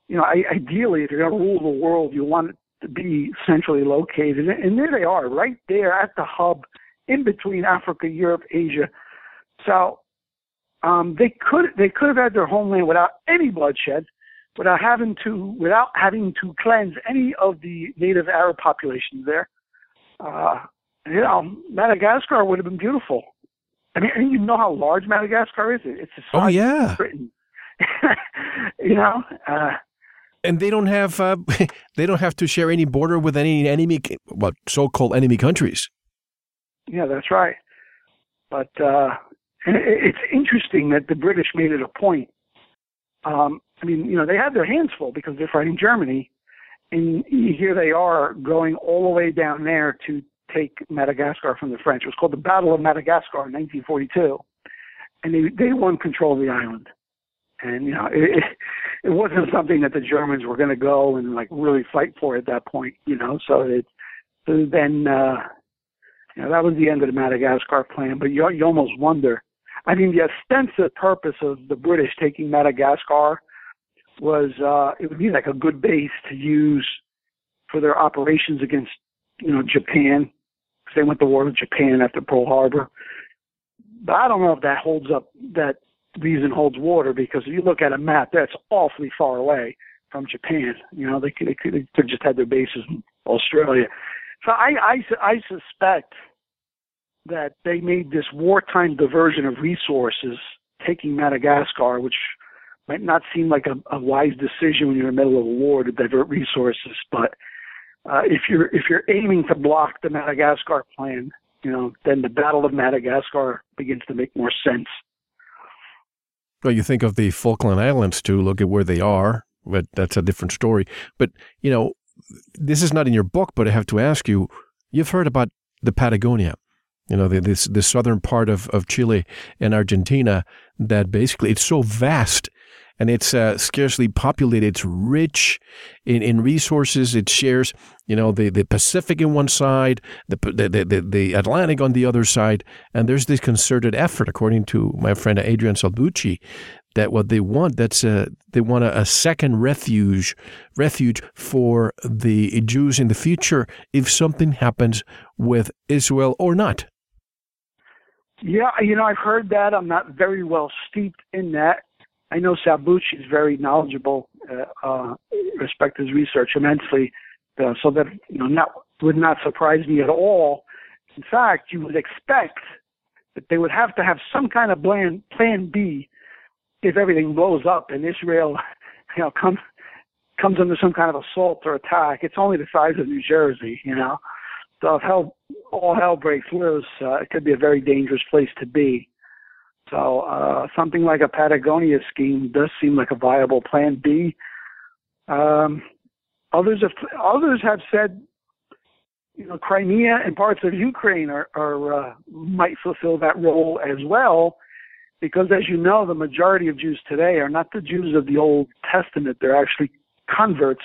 you know, I, ideally if you're going to rule the world, you want it to be centrally located, and there they are, right there at the hub in between Africa, Europe, Asia, So um, they could they could have had their homeland without any bloodshed, without having to without having to cleanse any of the native Arab populations there. Uh, you know, Madagascar would have been beautiful. I mean, you know how large Madagascar is. It's a oh yeah, Britain. you know, uh, and they don't have uh, they don't have to share any border with any enemy, what so-called enemy countries. Yeah, that's right. But uh, and it's interesting that the British made it a point. Um, I mean, you know, they had their hands full because they're fighting Germany, and here they are going all the way down there to take Madagascar from the French. It was called the Battle of Madagascar in 1942, and they they won control of the island. And you know, it, it wasn't something that the Germans were going to go and like really fight for at that point. You know, so it then uh, you know that was the end of the Madagascar plan. But you you almost wonder. I mean, the ostensive purpose of the British taking Madagascar was uh, it would be like a good base to use for their operations against you know Japan because they went to war with Japan after Pearl Harbor. But I don't know if that holds up. That reason holds water because if you look at a map, that's awfully far away from Japan. You know, they could, they could, they could just had their bases in Australia. So I, I, I suspect that they made this wartime diversion of resources, taking Madagascar, which might not seem like a, a wise decision when you're in the middle of a war to divert resources, but uh, if you're if you're aiming to block the Madagascar plan, you know, then the Battle of Madagascar begins to make more sense. Well, you think of the Falkland Islands too. Look at where they are, but that's a different story. But you know, this is not in your book, but I have to ask you: You've heard about the Patagonia, you know, the, this the southern part of of Chile and Argentina. That basically it's so vast and it's uh, scarcely populated. It's rich in, in resources. It shares, you know, the, the Pacific in one side, the, the, the, the Atlantic on the other side. And there's this concerted effort, according to my friend Adrian Salbuchi, that what they want that's a they want a, a, second refuge refuge for the Jews in the future if something happens with Israel or not. Yeah, you know I've heard that. I'm not very well steeped in that. I know Salbuchi is very knowledgeable, uh, uh, respect his research immensely, uh, so that you know not would not surprise me at all. In fact, you would expect that they would have to have some kind of plan plan B if everything blows up and Israel, you know, comes comes under some kind of assault or attack. It's only the size of New Jersey, you know. So if hell all hell breaks loose, uh, it could be a very dangerous place to be. So uh, something like a Patagonia scheme does seem like a viable plan B. Um, others have others have said, you know, Crimea and parts of Ukraine are, are uh, might fulfill that role as well, because as you know, the majority of Jews today are not the Jews of the Old Testament; they're actually converts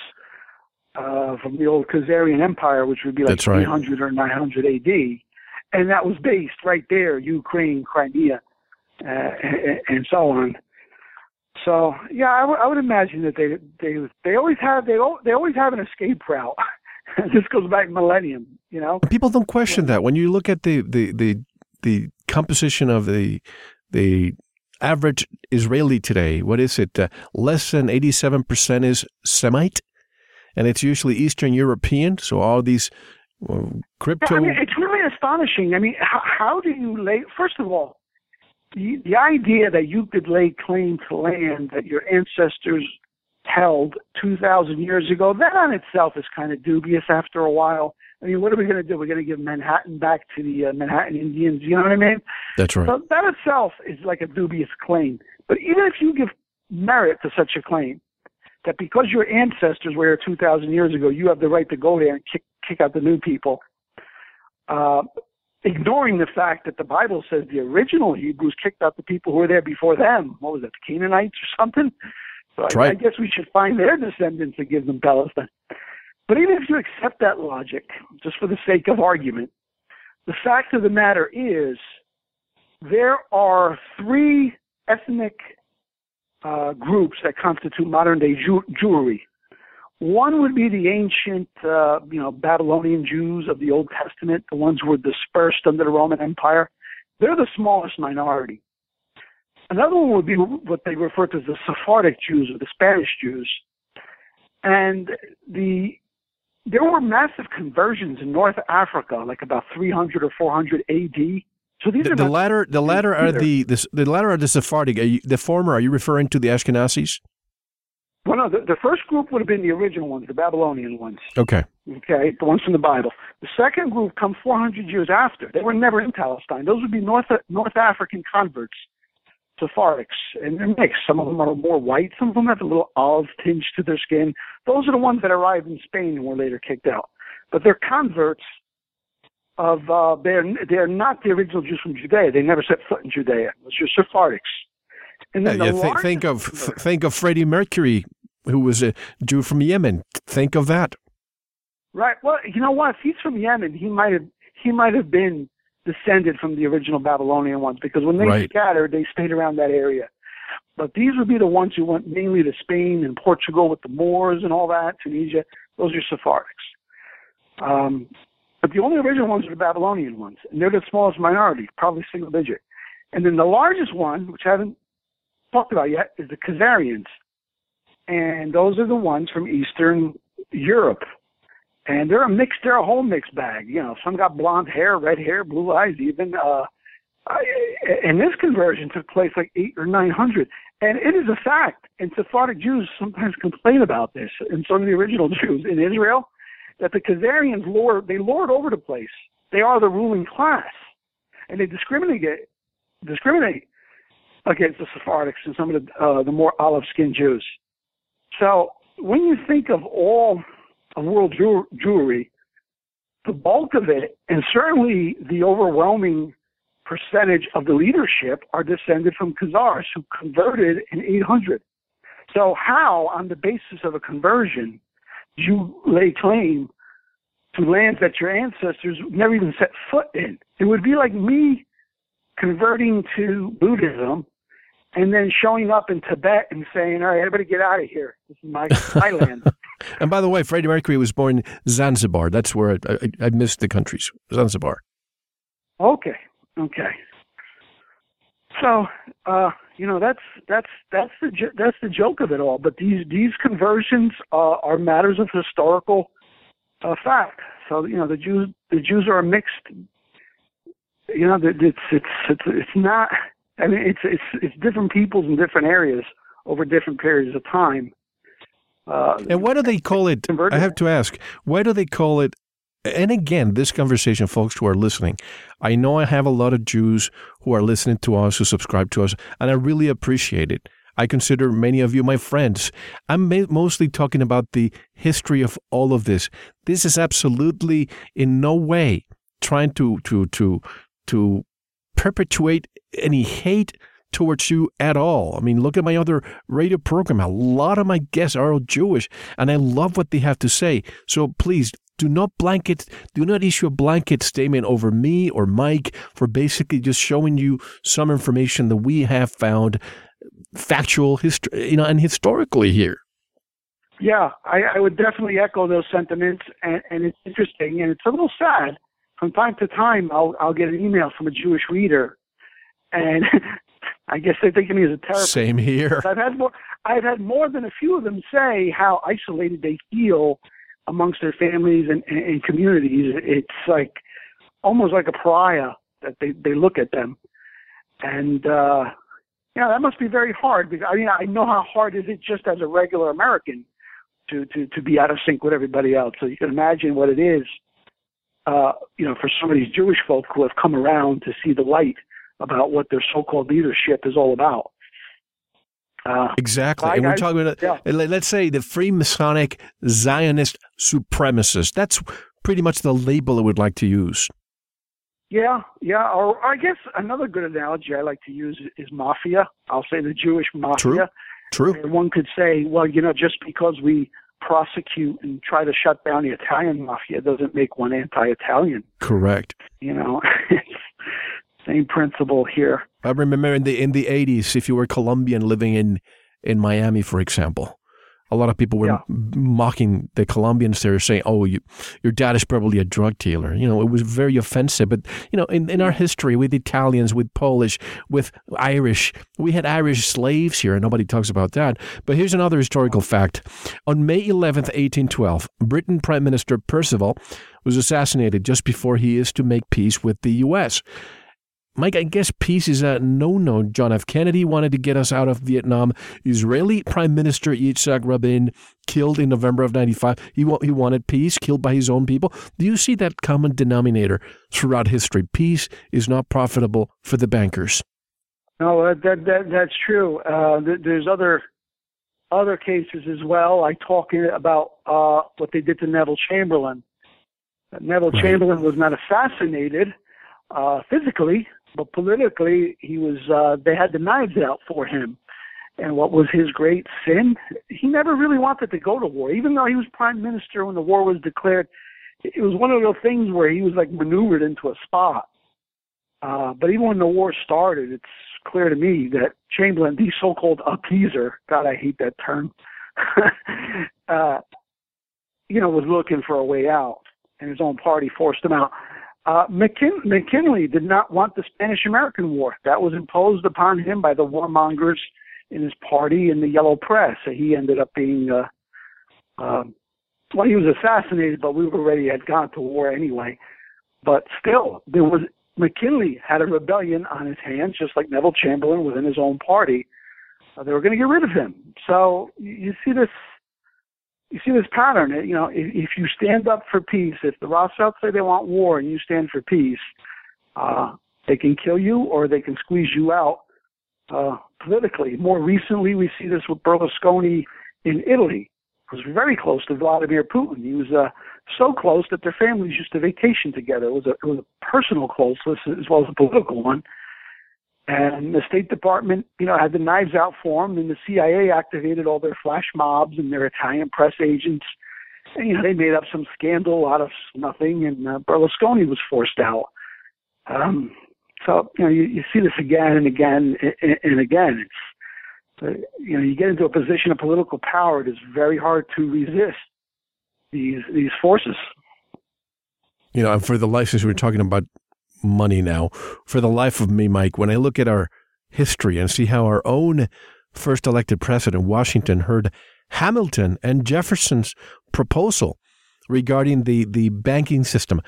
uh, from the old Khazarian Empire, which would be like right. 300 or 900 AD, and that was based right there, Ukraine, Crimea uh, and, so on. So yeah, I, w- I would imagine that they they they always have they they always have an escape route. this goes back millennium, you know. People don't question that when you look at the the the, the composition of the the average Israeli today. What is it? Uh, less than eighty seven percent is Semite, and it's usually Eastern European. So all these well, crypto. I mean, it's really astonishing. I mean, how, how do you lay? First of all, the, the idea that you could lay claim to land that your ancestors held 2,000 years ago, that on itself is kind of dubious after a while. I mean, what are we going to do? We're going to give Manhattan back to the uh, Manhattan Indians. You know what I mean? That's right. So that itself is like a dubious claim. But even if you give merit to such a claim, that because your ancestors were here 2,000 years ago, you have the right to go there and kick, kick out the new people. Uh, ignoring the fact that the Bible says the original Hebrews kicked out the people who were there before them. What was it, the Canaanites or something? So I, right. I guess we should find their descendants and give them Palestine. But even if you accept that logic, just for the sake of argument, the fact of the matter is there are three ethnic uh, groups that constitute modern day Jew- Jewry. One would be the ancient, uh, you know, Babylonian Jews of the Old Testament, the ones who were dispersed under the Roman Empire. They're the smallest minority. Another one would be what they refer to as the Sephardic Jews or the Spanish Jews. And the there were massive conversions in North Africa, like about 300 or 400 AD. So these the, are the latter. The latter are the, the the latter are the Sephardic. You, the former, are you referring to the Ashkenazis? Well, no. The, the first group would have been the original ones, the Babylonian ones. Okay. Okay, the ones from the Bible. The second group come 400 years after. They were never in Palestine. Those would be North North African converts Sephardics, and they're mixed. Some of them are more white. Some of them have a little olive tinge to their skin. Those are the ones that arrived in Spain and were later kicked out. But they're converts of uh, they're they're not the original Jews from Judea. They never set foot in Judea. Those are Sephardics. And then yeah, the th- think of think of Freddie Mercury, who was a Jew from Yemen. Think of that. Right. Well, you know what? If he's from Yemen, he might have he might have been descended from the original Babylonian ones because when they right. scattered, they stayed around that area. But these would be the ones who went mainly to Spain and Portugal with the Moors and all that, Tunisia. Those are Sephardics. Um, but the only original ones are the Babylonian ones, and they're the smallest minority, probably single digit. And then the largest one, which I haven't talked about yet, is the Khazarians. And those are the ones from Eastern Europe and they're a mixed, they're a whole mixed bag. You know, some got blonde hair, red hair, blue eyes, even. Uh, and this conversion took place like eight or nine hundred, and it is a fact. And Sephardic Jews sometimes complain about this, and some of the original Jews in Israel, that the Khazarians lord they lord over the place. They are the ruling class, and they discriminate discriminate against the Sephardics and some of the uh, the more olive skinned Jews. So when you think of all of world jew- Jewry, the bulk of it, and certainly the overwhelming percentage of the leadership, are descended from Khazars who converted in 800. So, how, on the basis of a conversion, you lay claim to lands that your ancestors never even set foot in? It would be like me converting to Buddhism and then showing up in Tibet and saying, "All right, everybody, get out of here. This is my my land." and by the way, Freddie Mercury was born in Zanzibar. That's where I, I, I missed the countries. Zanzibar. Okay. Okay. So, uh, you know, that's that's that's the that's the joke of it all. But these these conversions uh, are matters of historical uh, fact. So, you know, the Jews the Jews are a mixed. You know, it's it's it's it's not I mean, it's it's it's different peoples in different areas over different periods of time. Uh, and why do they call it? I have to ask, why do they call it? And again, this conversation, folks who are listening, I know I have a lot of Jews who are listening to us, who subscribe to us, and I really appreciate it. I consider many of you my friends. I'm mostly talking about the history of all of this. This is absolutely in no way trying to to to to perpetuate any hate towards you at all. I mean, look at my other radio program. A lot of my guests are all Jewish, and I love what they have to say. So please do not blanket, do not issue a blanket statement over me or Mike for basically just showing you some information that we have found factual, history, you know, and historically here. Yeah, I, I would definitely echo those sentiments, and, and it's interesting, and it's a little sad from time to time I'll I'll get an email from a Jewish reader, and I guess they think of me as a terrorist. Same here. I've had more. I've had more than a few of them say how isolated they feel amongst their families and, and, and communities. It's like almost like a pariah that they they look at them, and uh, yeah, that must be very hard. Because I mean, I know how hard is it just as a regular American to to to be out of sync with everybody else. So you can imagine what it is uh, you know, for some of these Jewish folk who have come around to see the light about what their so-called leadership is all about. Uh, exactly. And we're talking about, yeah. let's say, the Freemasonic Zionist supremacist. That's pretty much the label I would like to use. Yeah, yeah. Or I guess another good analogy I like to use is mafia. I'll say the Jewish mafia. True. True. And one could say, well, you know, just because we prosecute and try to shut down the Italian mafia doesn't make one anti-Italian. Correct. You know, same principle here. I remember in the in the 80s, if you were Colombian living in in Miami, for example, A lot of people were Yeah. mocking the Colombians there, saying, "Oh, you, your dad is probably a drug dealer." You know, it was very offensive. But you know, in, in our history, with Italians, with Polish, with Irish, we had Irish slaves here, and nobody talks about that. But here's another historical fact: on May 11th, 1812, Britain Prime Minister Perceval was assassinated just before he is to make peace with the U.S. Mike, I guess peace is a no-no. John F. Kennedy wanted to get us out of Vietnam. Israeli Prime Minister Yitzhak Rabin killed in November of '95. He wa- he wanted peace, killed by his own people. Do you see that common denominator throughout history? Peace is not profitable for the bankers. No, that that, that that's true. Uh, there's other other cases as well. I talk about uh, what they did to Neville Chamberlain. Neville Right. Chamberlain was not assassinated uh, physically, but politically, he was. Uh, they had the knives out for him. And what was his great sin? He never really wanted to go to war, even though he was prime minister when the war was declared. It was one of those things where he was like maneuvered into a spot. Uh, but even when the war started, it's clear to me that Chamberlain, the so-called appeaser, God, I hate that term, uh, you know, was looking for a way out, and his own party forced him out. Uh, McKin- McKinley did not want the Spanish-American War. That was imposed upon him by the warmongers in his party and the Yellow Press. So he ended up being, uh, uh, well, he was assassinated, but we already had gone to war anyway. But still, there was McKinley had a rebellion on his hands, just like Neville Chamberlain within his own party. Uh, they were going to get rid of him. So you, you see this, you see this pattern. You know, if, if you stand up for peace, if the Rothschilds say they want war and you stand for peace, uh, they can kill you or they can squeeze you out uh, politically. More recently, we see this with Berlusconi in Italy. He was very close to Vladimir Putin. He was uh, so close that their families used to vacation together. It was a, it was a personal closeness as well as a political one. And the State Department, you know, had the knives out for him, and the CIA activated all their flash mobs and their Italian press agents. And, you know, they made up some scandal out of nothing, and uh, Berlusconi was forced out. Um, so, you know, you, you see this again and again and, and again. It's, uh, you know, you get into a position of political power, it is very hard to resist these these forces. You know, and for the life, since we're talking about money now, for the life of me, Mike, when I look at our history and see how our own first elected president, Washington, heard Hamilton and Jefferson's proposal regarding the, the banking system,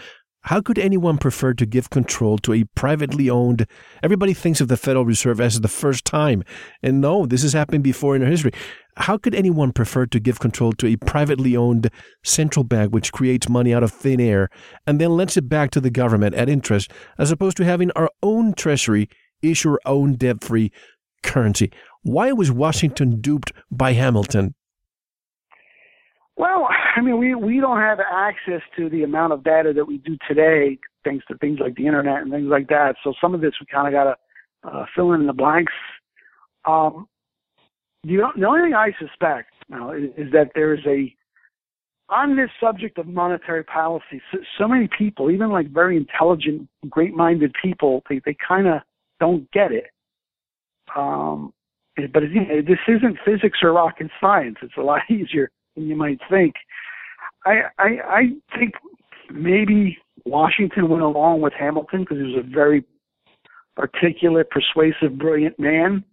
how could anyone prefer to give control to a privately owned? Everybody thinks of the Federal Reserve as the first time. And no, this has happened before in our history. How could anyone prefer to give control to a privately owned central bank which creates money out of thin air and then lends it back to the government at interest, as opposed to having our own treasury issue our own debt free currency? Why was Washington duped by Hamilton? Well, I mean, we we don't have access to the amount of data that we do today, thanks to things like the internet and things like that. So some of this we kind of got to uh, fill in the blanks. Um, the, the only thing I suspect now is, is that there is a on this subject of monetary policy. So, so many people, even like very intelligent, great-minded people, they they kind of don't get it. Um, but it, this isn't physics or rocket science. It's a lot easier than you might think. I I, I think maybe Washington went along with Hamilton because he was a very articulate, persuasive, brilliant man.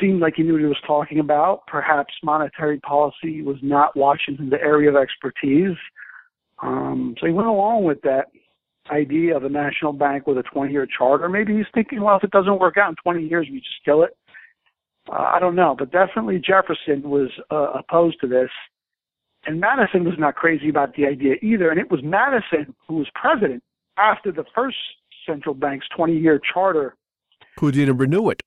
Seemed like he knew what he was talking about. Perhaps monetary policy was not Washington's area of expertise. Um, so he went along with that idea of a national bank with a 20-year charter. Maybe he's thinking, well, if it doesn't work out in 20 years, we just kill it. Uh, I don't know, but definitely Jefferson was uh, opposed to this, and Madison was not crazy about the idea either. And it was Madison who was president after the first central bank's 20-year charter Who didn't renew it?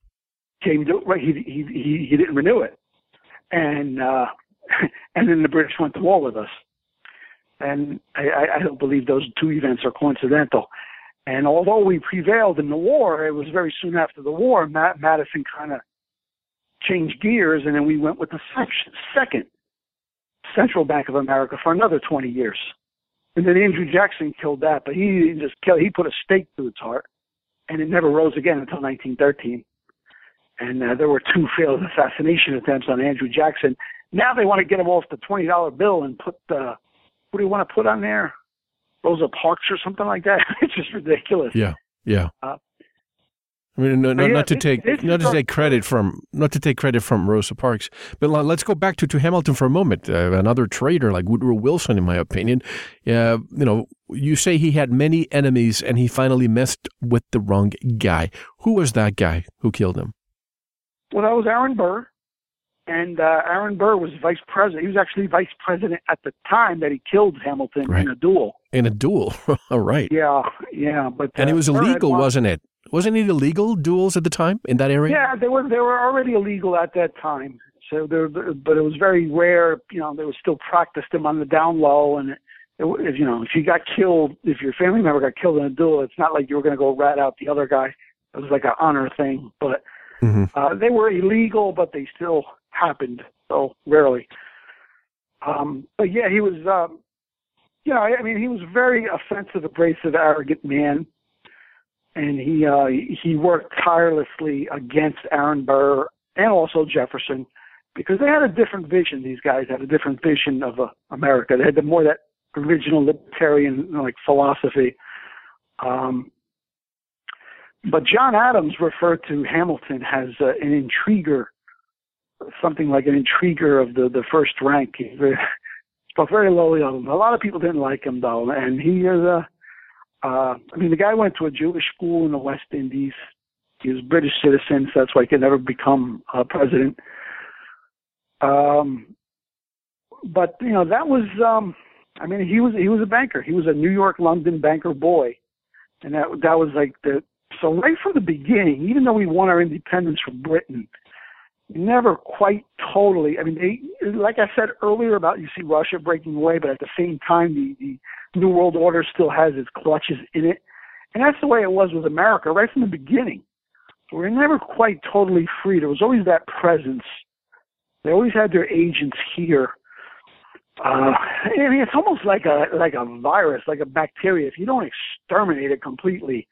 Came to right. He he he, he didn't renew it, and uh, and then the British went to war with us. And I, I- don't believe those two events are coincidental. And although we prevailed in the war, it was very soon after the war. Ma- Madison kind of changed gears, and then we went with the second Central Bank of America for another 20 years. And then Andrew Jackson killed that, but he just killed. He put a stake through its heart, and it never rose again until 1913 and uh, there were two failed assassination attempts on Andrew Jackson. now they want to get him off the twenty dollar bill and put uh, what do you want to put on there? Rosa Parks or something like that. it's just ridiculous. Yeah, yeah. Uh, I mean, no, no, yeah, not to take not to take credit from not to take credit from Rosa Parks, but let's go back to, to Hamilton for a moment. Uh, another traitor like Woodrow Wilson, in my opinion. Uh, you know, you say he had many enemies, and he finally messed with the wrong guy. Who was that guy who killed him? Well, that was Aaron Burr, and uh, Aaron Burr was vice president. He was actually vice president at the time that he killed Hamilton Right. in a duel. In a duel. All right. Yeah, yeah, but And uh, it was Burr illegal, wasn't it? Wasn't it illegal duels at the time in that area? Yeah, they were they were already illegal at that time. So there, but it was very rare. You know, they would still practice them on the down low, and it, it, you know, if you got killed, if your family member got killed in a duel, it's not like you were going to go rat out the other guy. It was like an honor thing, but hmm uh, they were illegal, but they still happened. So rarely. Um, but yeah, he was. Um, you know, I I mean, he was a very offensive, abrasive, arrogant man, and he uh, he worked tirelessly against Aaron Burr and also Jefferson because they had a different vision. These guys had a different vision of uh, America. They had the more that original libertarian like philosophy. Um, but John Adams referred to Hamilton as uh, an intriguer, something like an intriguer of the, the first rank. He spoke very lowly of him. A lot of people didn't like him though, and he is a. Uh, I mean, the guy went to a Jewish school in the West Indies. He was a British citizen, so that's why he could never become uh, president. Um, but you know that was. Um, I mean, he was he was a banker. He was a New York, London banker boy, and that that was like the so right from the beginning. Even though we won our independence from Britain, never quite totally. I mean, they like I said earlier about you see Russia breaking away, but at the same time, the, the New World Order still has its clutches in it, and that's the way it was with America right from the beginning. We were never quite totally free. There was always that presence. They always had their agents here. Uh, I mean, it's almost like a like a virus, like a bacteria. If you don't exterminate it completely,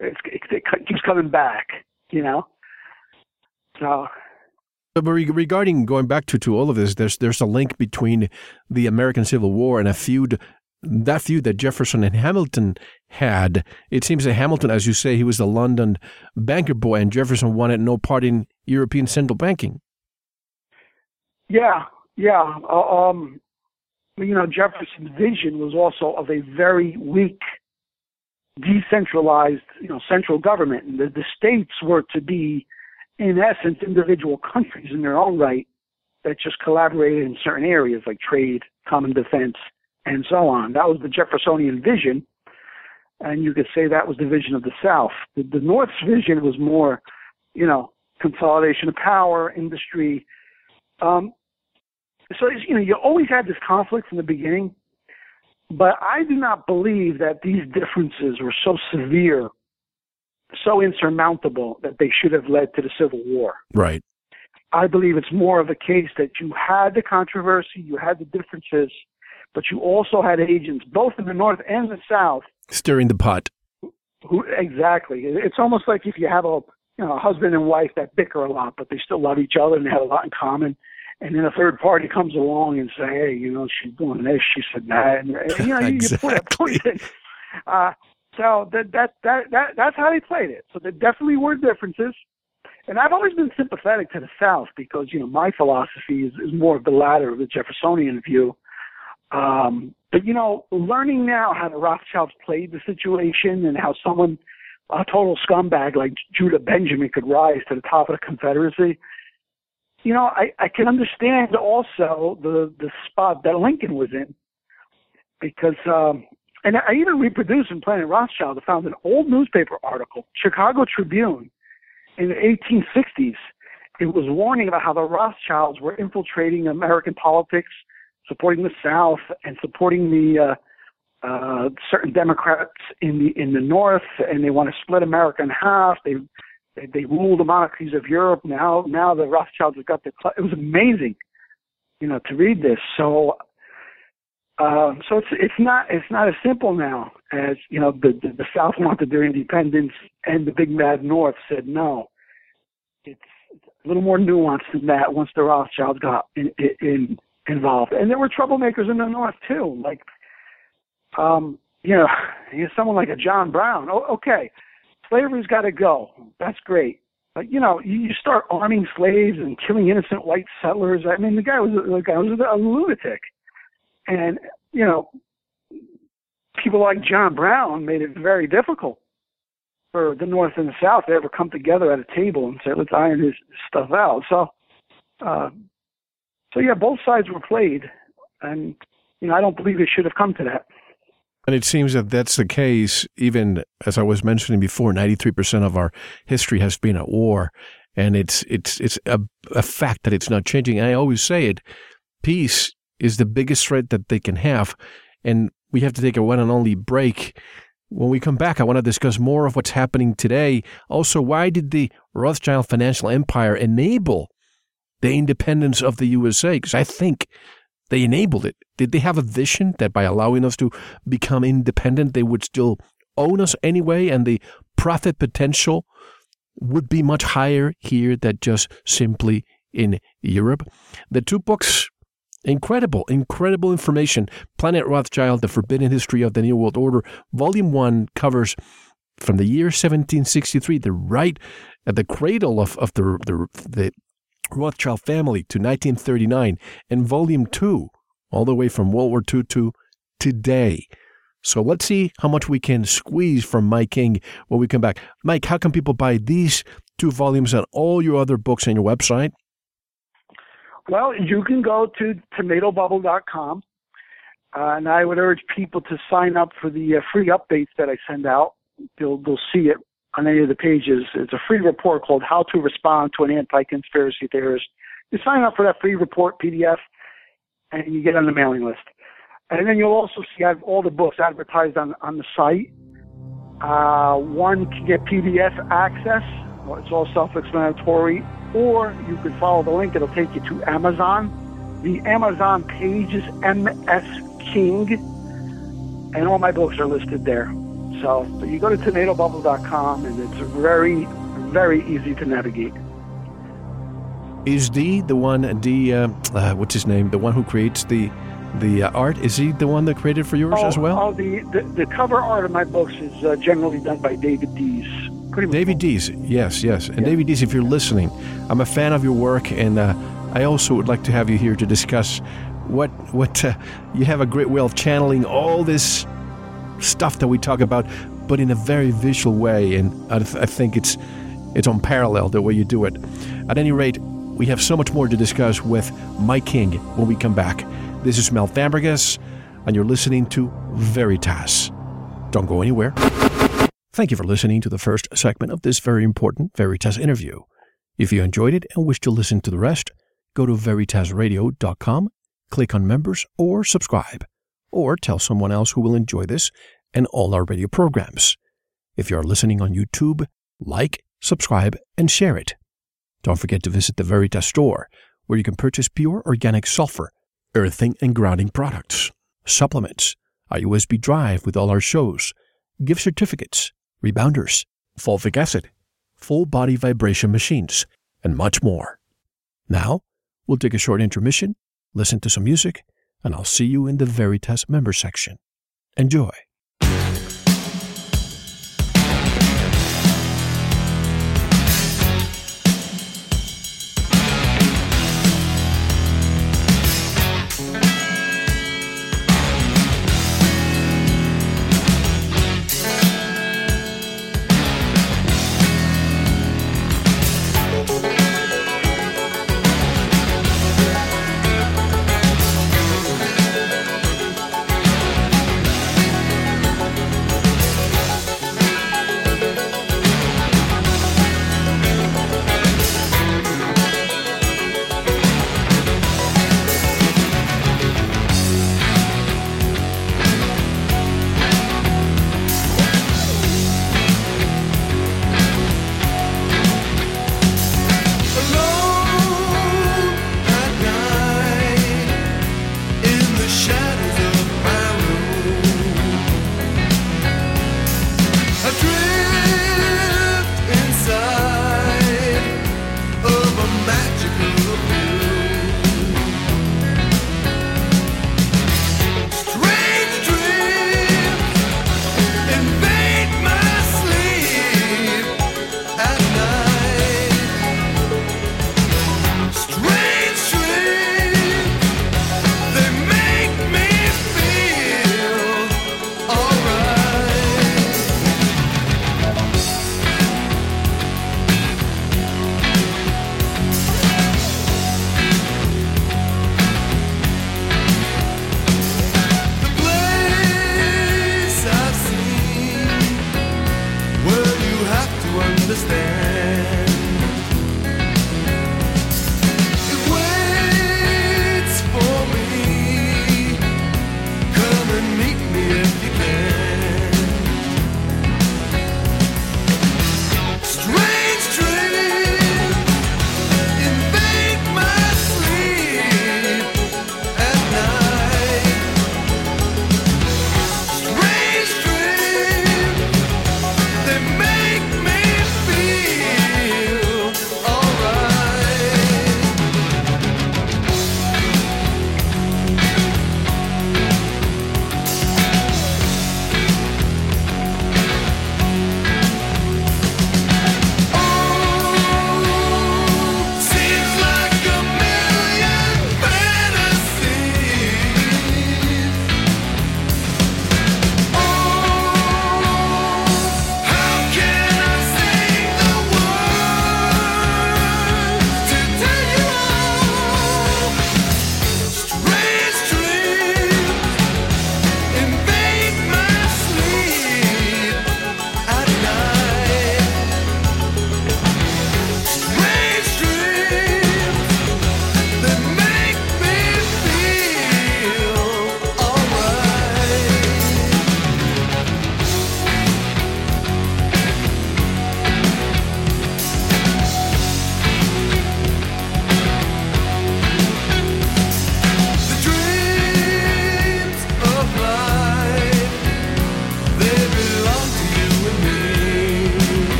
it's, it, it keeps coming back. You know. So But regarding going back to, to all of this, there's there's a link between the American Civil War and a feud, that feud that Jefferson and Hamilton had. It seems that Hamilton, as you say, he was the London banker boy, and Jefferson wanted no part in European central banking. Yeah, yeah. Uh, um, you know, Jefferson's vision was also of a very weak, decentralized, you know, central government, and the, the states were to be, in essence, individual countries in their own right that just collaborated in certain areas like trade, common defense, and so on. That was the Jeffersonian vision, and you could say that was the vision of the South. The, the North's vision was more, you know, consolidation of power, industry. Um, so you know you always had this conflict from the beginning, but I do not believe that these differences were so severe, so insurmountable that they should have led to the Civil War. Right. I believe it's more of a case that you had the controversy, you had the differences, but you also had agents both in the North and the South Stirring the pot. who exactly. It's almost like if you have a you know a husband and wife that bicker a lot, but they still love each other and they have a lot in common. And then a third party comes along and say, "Hey, you know, she's doing this, she said that," and, and, you know, you- you put Exactly. it. Uh, so that that that that that's how they played it. So there definitely were differences. And I've always been sympathetic to the South because you know my philosophy is, is more of the latter, the Jeffersonian view. Um, but you know, learning now how the Rothschilds played the situation and how someone, a total scumbag like Judah Benjamin, could rise to the top of the Confederacy. You know, I, I can understand also the the spot that Lincoln was in, because um, and I even reproduced in Planet Rothschild. I found an old newspaper article, Chicago Tribune, in the 1860s. It was warning about how the Rothschilds were infiltrating American politics supporting the South and supporting the uh, uh, certain Democrats in the in the North, and they want to split America in half. They they, they rule the monarchies of Europe now. Now the Rothschilds have got their. cl- It was amazing, you know, to read this. So. Um, so it's it's not it's not as simple now as you know the, the the South wanted their independence and the big mad North said no. It's a little more nuanced than that once the Rothschilds got in, in, involved. And there were troublemakers in the North too, like, um, you know, you know, someone like a John Brown. Oh, okay, slavery's got to go. That's great. But you know, you, start arming slaves and killing innocent white settlers. I mean, the guy was the guy was a lunatic, and you know, people like John Brown made it very difficult for the North and the South to ever come together at a table and say, let's iron this stuff out. So, uh, so yeah, both sides were played, and you know, I don't believe it should have come to that. And it seems that that's the case, even as I was mentioning before, 93% of our history has been at war. And it's, it's, it's a, a fact that it's not changing. And I always say it, peace is the biggest threat that they can have. And we have to take a one and only break. When we come back, I want to discuss more of what's happening today. Also, why did the Rothschild financial empire enable the independence of the USA? Because I think they enabled it. Did they have a vision that by allowing us to become independent, they would still own us anyway and the profit potential would be much higher here than just simply in Europe? The two books Incredible, incredible information. Planet Rothschild, The Forbidden History of the New World Order. Volume 1 covers from the year 1763, the right at the cradle of, of the, the, the Rothschild family to 1939, and Volume 2, all the way from World War II to today. So let's see how much we can squeeze from Mike King when we come back. Mike, how can people buy these two volumes and all your other books on your website? Well, you can go to tomatobubble.com, uh, and I would urge people to sign up for the uh, free updates that I send out. They'll, they'll see it on any of the pages. It's a free report called How to Respond to an Anti-Conspiracy Theorist. You sign up for that free report PDF, and you get on the mailing list. And then you'll also see I have all the books advertised on, on the site. Uh, one can get PDF access. Well, It's all self-explanatory or you can follow the link. It'll take you to Amazon. The Amazon page is MS King, and all my books are listed there. So, you go to tomatobubble.com, and it's very, very easy to navigate. Is D the one? D, uh, uh, what's his name? The one who creates the the uh, art? Is he the one that created for yours oh, as well? Oh, the, the, the cover art of my books is uh, generally done by David Dees. David Dees, yes, yes. And yeah. David Dees, if you're listening, I'm a fan of your work, and uh, I also would like to have you here to discuss what what uh, you have a great way of channeling all this stuff that we talk about, but in a very visual way, and I, th- I think it's it's unparalleled the way you do it. At any rate, we have so much more to discuss with Mike King when we come back. This is Mel Fabregas, and you're listening to Veritas. Don't go anywhere. Thank you for listening to the first segment of this very important Veritas interview. If you enjoyed it and wish to listen to the rest, go to veritasradio.com, click on members or subscribe, or tell someone else who will enjoy this and all our radio programs. If you are listening on YouTube, like, subscribe, and share it. Don't forget to visit the Veritas store, where you can purchase pure organic sulfur, earthing and grounding products, supplements, a USB drive with all our shows, gift certificates, rebounders, fulvic acid, full body vibration machines, and much more. Now, we'll take a short intermission, listen to some music, and I'll see you in the Veritas member section. Enjoy.